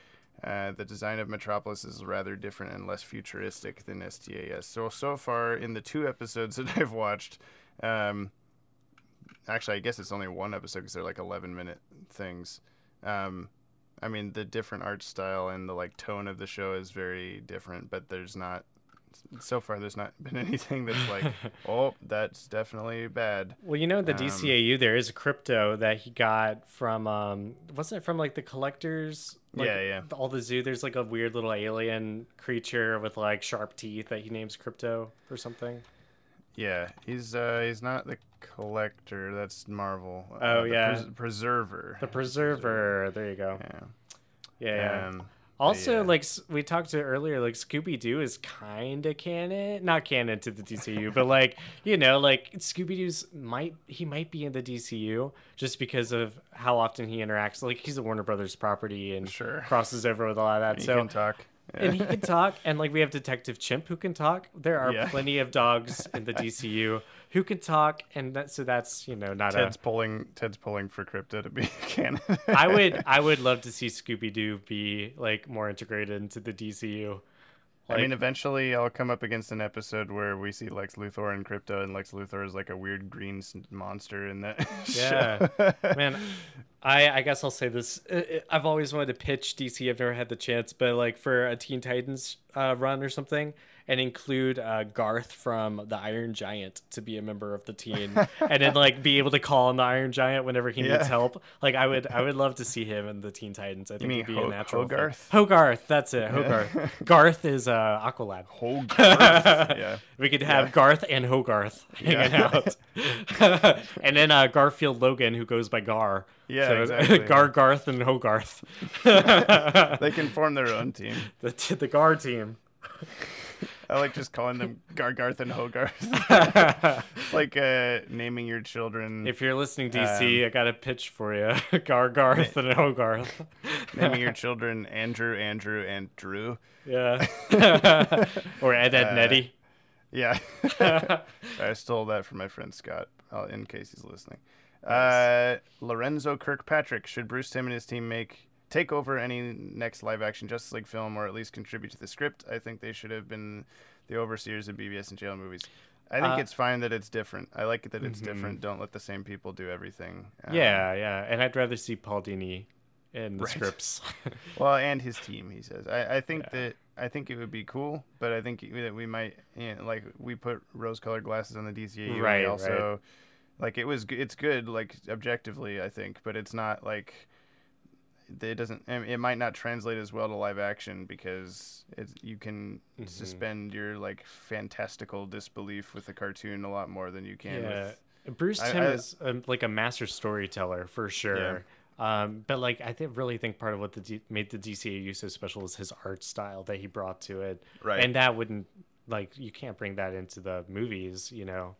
Uh, the design of Metropolis is rather different and less futuristic than STAS. So, so far in the two episodes that I've watched, um, actually, I guess it's only one episode because they're like 11 minute things. Um, I mean, the different art style and the like tone of the show is very different, but there's not. So far, there's not been anything that's like, oh, that's definitely bad. Well, you know, the Um, DCAU, there is a krypto that he got from, um, wasn't it from like the collectors? Like, Yeah, yeah. All the zoo. There's like a weird little alien creature with like sharp teeth that he names Krypto or something. Yeah, he's uh he's not the collector. That's Marvel. Uh, Oh, the yeah. pres- preserver. The Preserver. There you go. Yeah. Yeah. yeah. Um, also, yeah. like we talked to earlier, like Scooby Doo is kind of canon, not canon to the DCU, but like you know, like Scooby Doo's might he might be in the DCU just because of how often he interacts. Like he's a Warner Brothers property and Sure. crosses over with a lot of that. he so can talk. and he can talk and like we have detective chimp who can talk there are Yeah. plenty of dogs in the dcu who can talk and that so that's you know not Ted's a pulling. Ted's pulling for krypto to be canon. i would i would love to see scooby-doo be like more integrated into the dcu I mean, eventually, I'll come up against an episode where we see Lex Luthor and Krypto, and Lex Luthor is like a weird green monster in that. Yeah. man i i guess i'll say this i've always wanted to pitch dc i've never had the chance but like for a teen titans uh, run or something and include uh, garth from the iron giant to be a member of the team and then like be able to call on the iron giant whenever he Yeah. needs help like i would i would love to see him in the teen titans i think he'd be Ho- a natural. Hogarth? hogarth that's it hogarth garth is uh aqualad Whole Garth. yeah. we could have Garth and Hogarth hanging Yeah. out, and then uh, Garfield Logan, who goes by Gar. Yeah, so, exactly. Gar, Garth, and Hogarth. They can form their own team. the the Gar team. I like just calling them Gargarth and Hogarth. it's like uh, naming your children. If you're listening, Um, DC, I got a pitch for you. Gar, Garth, and Hogarth. naming your children Andrew, Andrew, and Drew. Yeah. or Ed, Ed, Uh, Nettie. Yeah. I stole that from my friend Scott, uh, in case he's listening. Uh, Lorenzo Kirkpatrick. Should Bruce Timm and his team make take over any next live action Justice League film or at least contribute to the script? I think they should have been the overseers of BvS and jail movies. I think Uh, it's fine that it's different. I like it that it's different. Don't let the same people do everything. Um, Yeah, yeah. And I'd rather see Paul Dini in the Right. scripts. Well, and his team, he says. I, I think Yeah. that I think it would be cool, but I think that we might, you know, like we put rose-colored glasses on the DCAU. Right, also, like it was, it's good, like objectively, I think, but it's not like it doesn't. It might not translate as well to live action because it's you can Mhm. suspend your like fantastical disbelief with a cartoon a lot more than you can Yeah. with. Bruce Timm is um, like a master storyteller for sure. Um, but like I think really think part of what the D- made the DCAU so special is his art style that he brought to it, Right. and that wouldn't like you can't bring that into the movies, you know.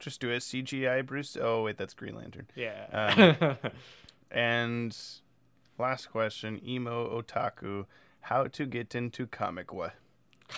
Just do a CGI Bruce. Oh wait, that's Green Lantern. Yeah. And last question, emo otaku, how to get into comic?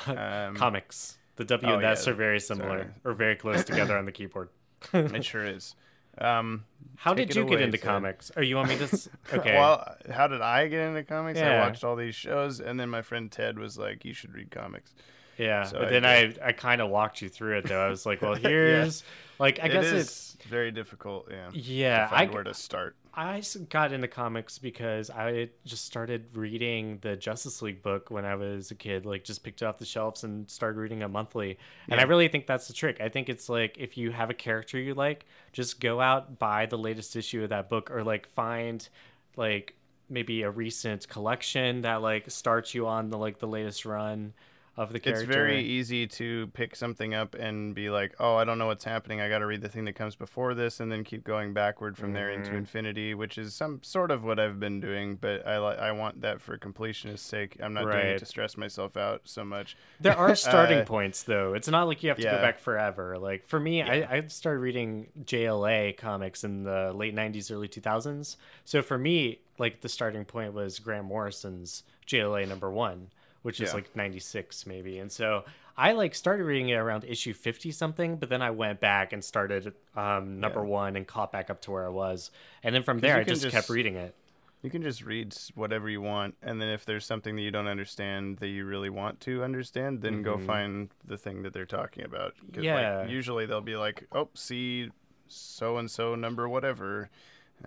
Um, Comics. The W oh, and S yeah, are very similar sorry. or very close together on the keyboard. it sure is. Um, How did you get into Ted. comics? Or you want me to? s- Okay. Well, how did I get into comics? I watched all these shows, and then my friend Ted was like, "You should read comics." yeah. so but I then I did. I kind of walked you through it though. I was like, well, here's like I It guess it's very difficult. Yeah. yeah. To I where to start. I got into comics because I just started reading the Justice League book when I was a kid. Like, just picked it off the shelves and started reading it monthly. And I really think that's the trick. I think it's like if you have a character you like, just go out buy the latest issue of that book, or like find like maybe a recent collection that like starts you on the like the latest run of the character. It's very easy to pick something up and be like, "Oh, I don't know what's happening. I got to read the thing that comes before this, and then keep going backward from there into Mhm. infinity," which is some sort of what I've been doing. But I li- I want that for completionist sake. I'm not doing it to stress myself out so much. There are starting Uh, points though. It's not like you have to go back forever. Like for me, I, I started reading JLA comics in the late '90s, early 2000s. So for me, like the starting point was Grant Morrison's JLA number one, which is Yeah. like '96 maybe. And so I like started reading it around issue 50 something, but then I went back and started um, number Yeah. one and caught back up to where I was. And then from there, I can just, kept reading it. You can just read whatever you want, and then if there's something that you don't understand that you really want to understand, then go Mhm. find the thing that they're talking about. 'Cause, like, Yeah. usually they'll be like, "Oh, see, so and so number whatever."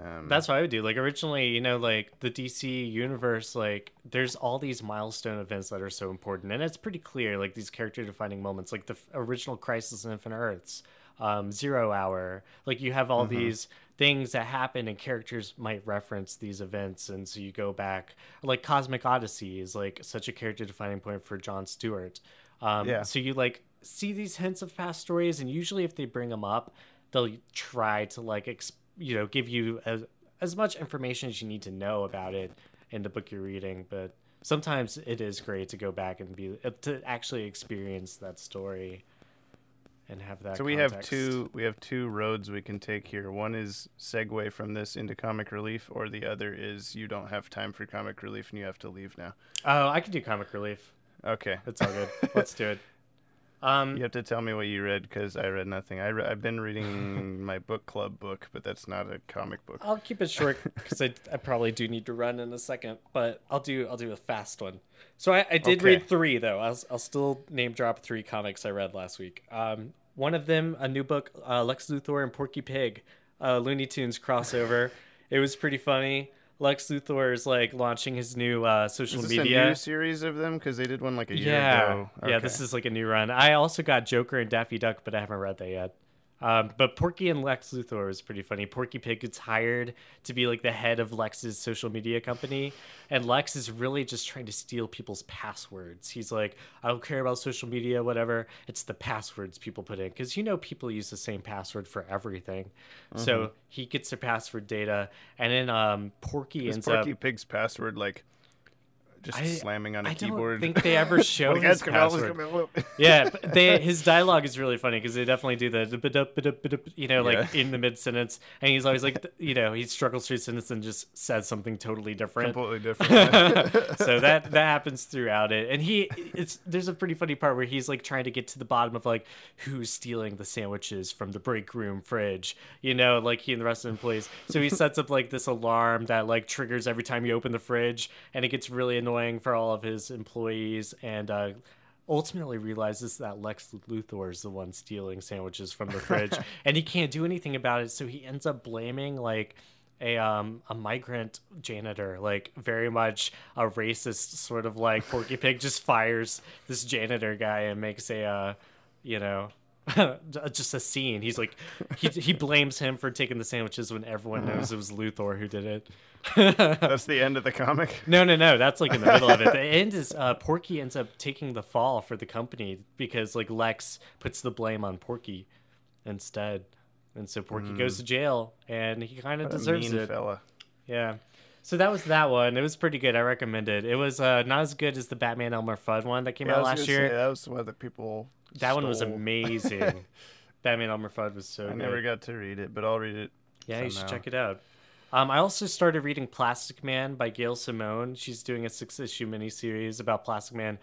Um, That's what I would do. Like originally, you know, like the DC universe, like there's all these milestone events that are so important, and it's pretty clear, like these character defining moments, like the f- original Crisis on Infinite Earths, um, Zero Hour. Like you have all these things that happen, and characters might reference these events, and so you go back. Like Cosmic Odyssey is like such a character defining point for John Stewart. Um, Yeah. So you like see these hints of past stories, and usually if they bring them up, they'll try to like ex- you know give you as as much information as you need to know about it in the book you're reading. But sometimes it is great to go back and be uh, to actually experience that story and have that. so we have two we have two roads we can take here. One is segue from this into comic relief, or the other is you don't have time for comic relief and you have to leave now. Oh, I can do comic relief. Okay, that's all good. Let's do it. Um, you have to tell me what you read because I read nothing. I re- I've been reading my book club book, but that's not a comic book. I'll keep it short because I, I probably do need to run in a second, but I'll do I'll do a fast one. So I, I did Okay. read three though. I'll, I'll still name drop three comics I read last week. Um, one of them a new book, uh, Lex Luthor and Porky Pig, uh, Looney Tunes crossover. it was pretty funny. Lex Luthor is like launching his new uh, social Is this media. a new series of them? Because they did one like a year yeah, ago. yeah. This is like a new run. I also got Joker and Daffy Duck, but I haven't read that yet. Um, but Porky and Lex Luthor was pretty funny. Porky Pig gets hired to be like the head of Lex's social media company, and Lex is really just trying to steal people's passwords. He's like, I don't care about social media, whatever. It's the passwords people put in because you know people use the same password for everything. So he gets their password data, and then um, Porky Is Porky up. Pig's password like just I- slamming on a I keyboard? I don't think they ever show his "Let's come out, let's password. yeah, they his dialogue is really funny because they definitely do the you know like Yeah. in the mid sentence, and he's always like you know he struggles through a sentence and just says something totally different. completely different. so that that happens throughout it, and he it's there's a pretty funny part where he's like trying to get to the bottom of like who's stealing the sandwiches from the break room fridge, you know, like he and the rest of the employees. So he sets up like this alarm that like triggers every time you open the fridge, and it gets really annoying for all of his employees and. uh ultimately realizes that Lex Luthor is the one stealing sandwiches from the fridge and he can't do anything about it so he ends up blaming like a um a migrant janitor like very much a racist sort of like Porky Pig just fires this janitor guy and makes a uh you know just a scene he's like he, he blames him for taking the sandwiches when everyone knows it was Luthor who did it That's the end of the comic. no, no, no. That's like in the middle of it. The end is uh, Porky ends up taking the fall for the company because like Lex puts the blame on Porky instead, and so Porky goes to jail, and he kind of deserves mean it. fella. Yeah. So that was that one. It was pretty good. I recommend it. It was uh, not as good as the Batman Elmer Fudd one that came Yeah, out last year. say, that was one that people. that one was amazing. Batman Elmer Fudd was so I good. never got to read it, but I'll read it. Yeah, you should check it out. Um, I also started reading Plastic Man by Gail Simone. She's doing a six issue miniseries about Plastic Man.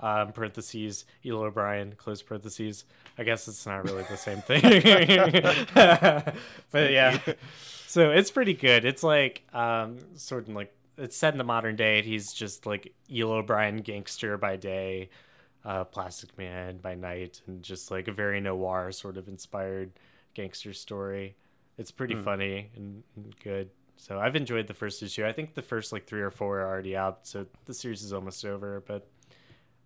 um, parentheses Eel O'Brian close parentheses. I guess it's not really the same thing, but yeah. So it's pretty good. It's like um, sort of like it's set in the modern day. He's just like Eel O'Brian gangster by day, uh, Plastic Man by night, and just like a very noir sort of inspired gangster story. It's pretty funny and, and good. So I've enjoyed the first issue. I think the first like three or four are already out, so the series is almost over. But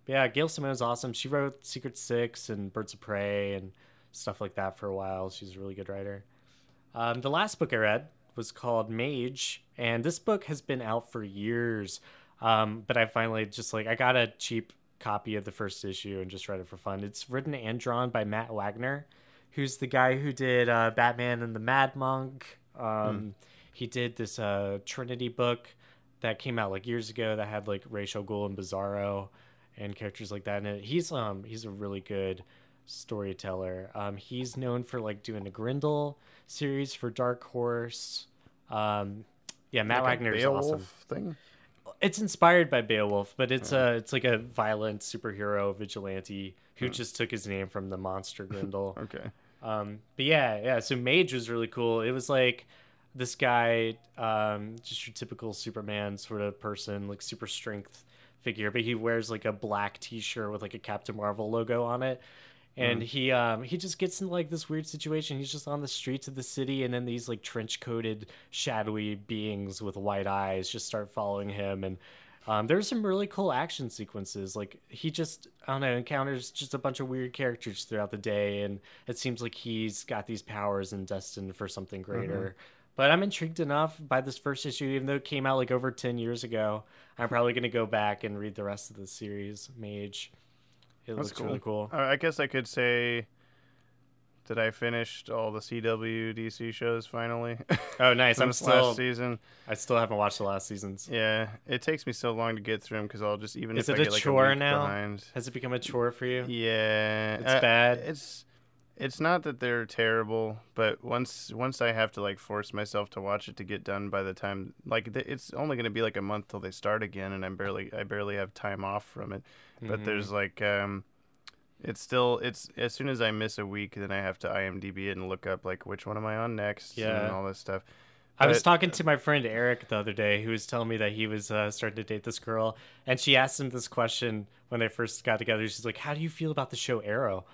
yeah, Gail Simone's awesome. She wrote Secret Six and Birds of Prey and stuff like that for a while. She's a really good writer. Um, the last book I read was called Mage, and this book has been out for years. Um, but I finally just like I got a cheap copy of the first issue and just read it for fun. It's written and drawn by Matt Wagner, who's the guy who did uh, Batman and the Mad Monk. Um, He did this uh, Trinity book that came out like years ago that had like Ra's al Ghul and Bizarro and characters like that in it. He's um he's a really good storyteller. Um, he's known for like doing the Grendel series for Dark Horse. Um, yeah, Matt Like Wagner is awesome. thing. It's inspired by Beowulf, but it's a it's like a violent superhero vigilante who just took his name from the monster Grendel. Okay. Um, but yeah, yeah. So Mage was really cool. It was like this guy, um, just your typical Superman sort of person, like super strength figure, but he wears like a black T-shirt with like a Captain Marvel logo on it. And he um he just gets in like this weird situation. He's just on the streets of the city, and then these like trench coated, shadowy beings with white eyes just start following him. And um, there's some really cool action sequences. Like he just, I don't know, encounters just a bunch of weird characters throughout the day, and it seems like he's got these powers and destined for something greater. But I'm intrigued enough by this first issue, even though it came out like over ten years ago. I'm probably gonna go back and read the rest of the series, Mage. It That's looks really cool. Uh, I guess I could say that I finished all the CW DC shows finally. Oh, nice. I'm still, last season. I still haven't watched the last seasons. Yeah, it takes me so long to get through them because I'll just even Is if it I a get like chore a week now? behind. Has it become a chore for you? Yeah, It's uh, bad? It's it's not that they're terrible, but once once I have to like force myself to watch it to get done by the time like th- it's only going to be like a month till they start again, and I'm barely I barely have time off from it. But Mm-hmm. there's like um, it's still it's as soon as I miss a week, then I have to IMDb it and look up like which one am I on next Yeah. and all this stuff. I was talking to my friend Eric the other day, who was telling me that he was uh, starting to date this girl, and she asked him this question when they first got together. She's like, "How do you feel about the show Arrow?"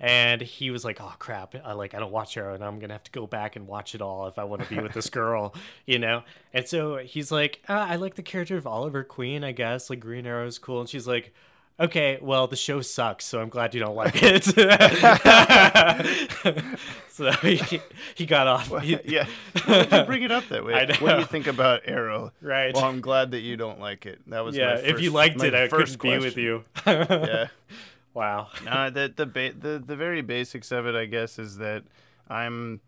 And he was like, "Oh crap! I like I don't watch Arrow, and I'm gonna have to go back and watch it all if I want to be with this girl, you know." And so he's like, uh, "I like the character of Oliver Queen, I guess. Like Green Arrow is cool." And she's like. Okay, well, the show sucks, so I'm glad you don't like it. so he, he got off. He- yeah, you bring it up that way. I What do you think about Arrow? Right. Well, I'm glad that you don't like it. That was yeah, my if you liked it, I first couldn't be with you. Yeah. wow. no, the the ba- the the very basics of it, I guess, is that I'm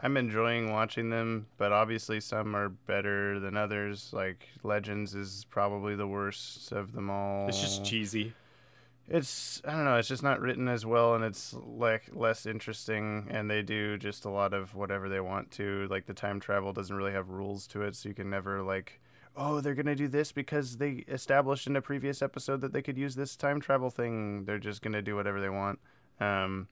I'm enjoying watching them, but obviously some are better than others. Like Legends is probably the worst of them all. It's just cheesy. It's I don't know. It's just not written as well, and it's like less interesting. And they do just a lot of whatever they want to. Like the time travel doesn't really have rules to it, so you can never like, oh, they're gonna do this because they established in a previous episode that they could use this time travel thing. They're just gonna do whatever they want. Um,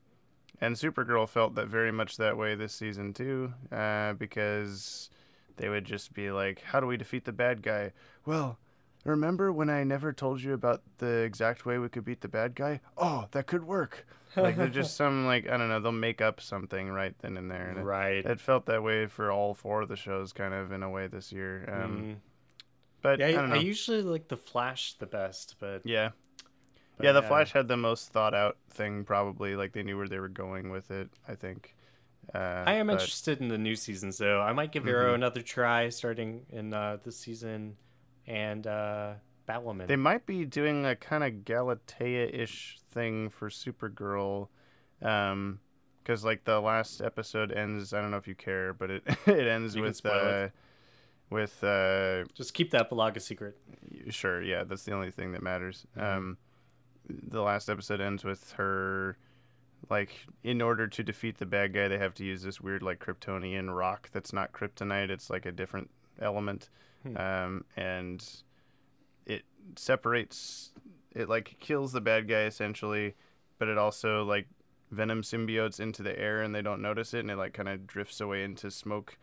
and Supergirl felt that very much that way this season too, uh, because they would just be like, "How do we defeat the bad guy?" Well, remember when I never told you about the exact way we could beat the bad guy? Oh, that could work. Like they're just some like I don't know. They'll make up something right then and there. And Right. It, felt that way for all four of the shows, kind of in a way this year. Um, Mm. But Yeah, I I, don't know. I usually like the Flash the best, but yeah. But yeah, the yeah. Flash had the most thought out thing, probably. Like they knew where they were going with it. I think. Uh, I am but- interested in the new seasons though. I might give Arrow another try starting in uh, this season, and uh, Batwoman. They might be doing a kind of Galatea-ish thing for Supergirl, um, because like the last episode ends. I don't know if you care, but it it ends You with uh, it. with uh, Just keep the epilogue a secret. sure, yeah, that's the only thing that matters. Mm-hmm. Um, the last episode ends with her. Like, in order to defeat the bad guy, they have to use this weird, like, Kryptonian rock that's not kryptonite. It's like a different element. Hmm. Um, and it separates it like kills the bad guy essentially, but it also like venom symbiotes into the air and they don't notice it and it like kind of drifts away into smoke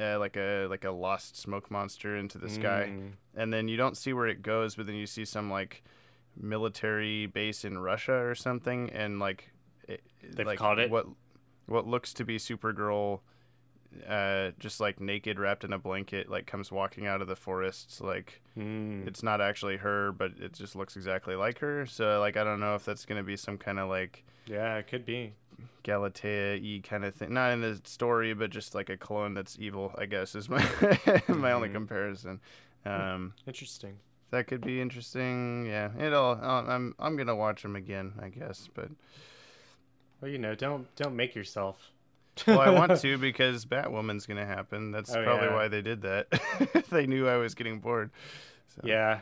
uh, like a like a lost smoke monster into the sky Mm. and then you don't see where it goes but then you see some like military base in Russia or something and like it, They've like caught it? what what looks to be Supergirl uh just like naked wrapped in a blanket like comes walking out of the forests like Mm. it's not actually her but it just looks exactly like her so like I don't know if that's going to be some kind of like Yeah, it could be. Galatea e kind of thing. Not in the story, but just like a clone that's evil, I guess, is my my only Mhm. comparison. Um, Interesting. That could be interesting. Yeah, it'll. I'll, uh, I'm I'm gonna watch them again, I guess. But Well, you know, don't don't make yourself. well, I want to because Batwoman's gonna happen. That's Oh, probably yeah. why they did that. they knew I was getting bored. So. Yeah,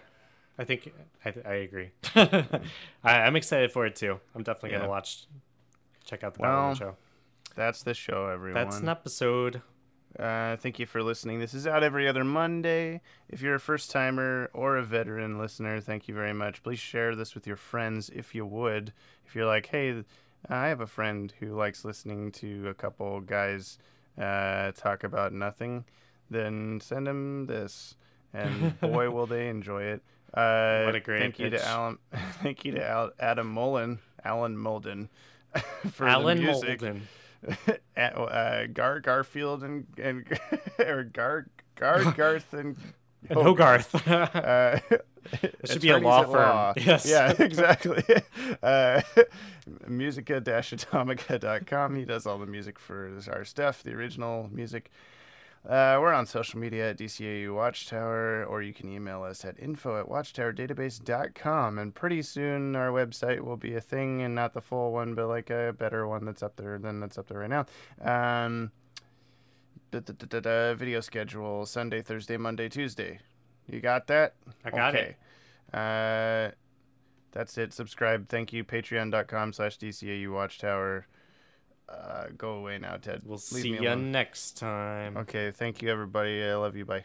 I think I, th- I agree. I, I'm excited for it too. I'm definitely Yeah. gonna watch, check out the Well, Batwoman show. That's the show, everyone. That's an episode. Uh, thank you for listening. This is out every other Monday. If you're a first timer or a veteran listener, thank you very much. Please share this with your friends if you would. If you're like, hey, I have a friend who likes listening to a couple guys uh, talk about nothing, then send them this, and boy, will they enjoy it. Uh, What a great thank you to Alan. Thank you to Al, Adam Mullen, Alan Molden, for Alan the music. Molden. uh, uh, Gar Garfield and and or Gar Gar Garth and And Hogarth. uh, It should be a law at firm. Yes. Yeah, exactly. Uh, musica-atomica.com. He does all the music for our stuff, the original music. Uh, we're on social media at DCAU Watchtower, or you can email us at info at watchtowerdatabase.com. And pretty soon our website will be a thing and not the full one, but like a better one that's up there than that's up there right now. Um, da, da, da, da, da, video schedule Sunday, Thursday, Monday, Tuesday. You got that? I got okay. Uh, that's it. Subscribe. Thank you. Patreon.com slash DCAU Watchtower. Uh, go away now, Ted. We'll Leave see you next time. Okay. Thank you, everybody. I love you. Bye.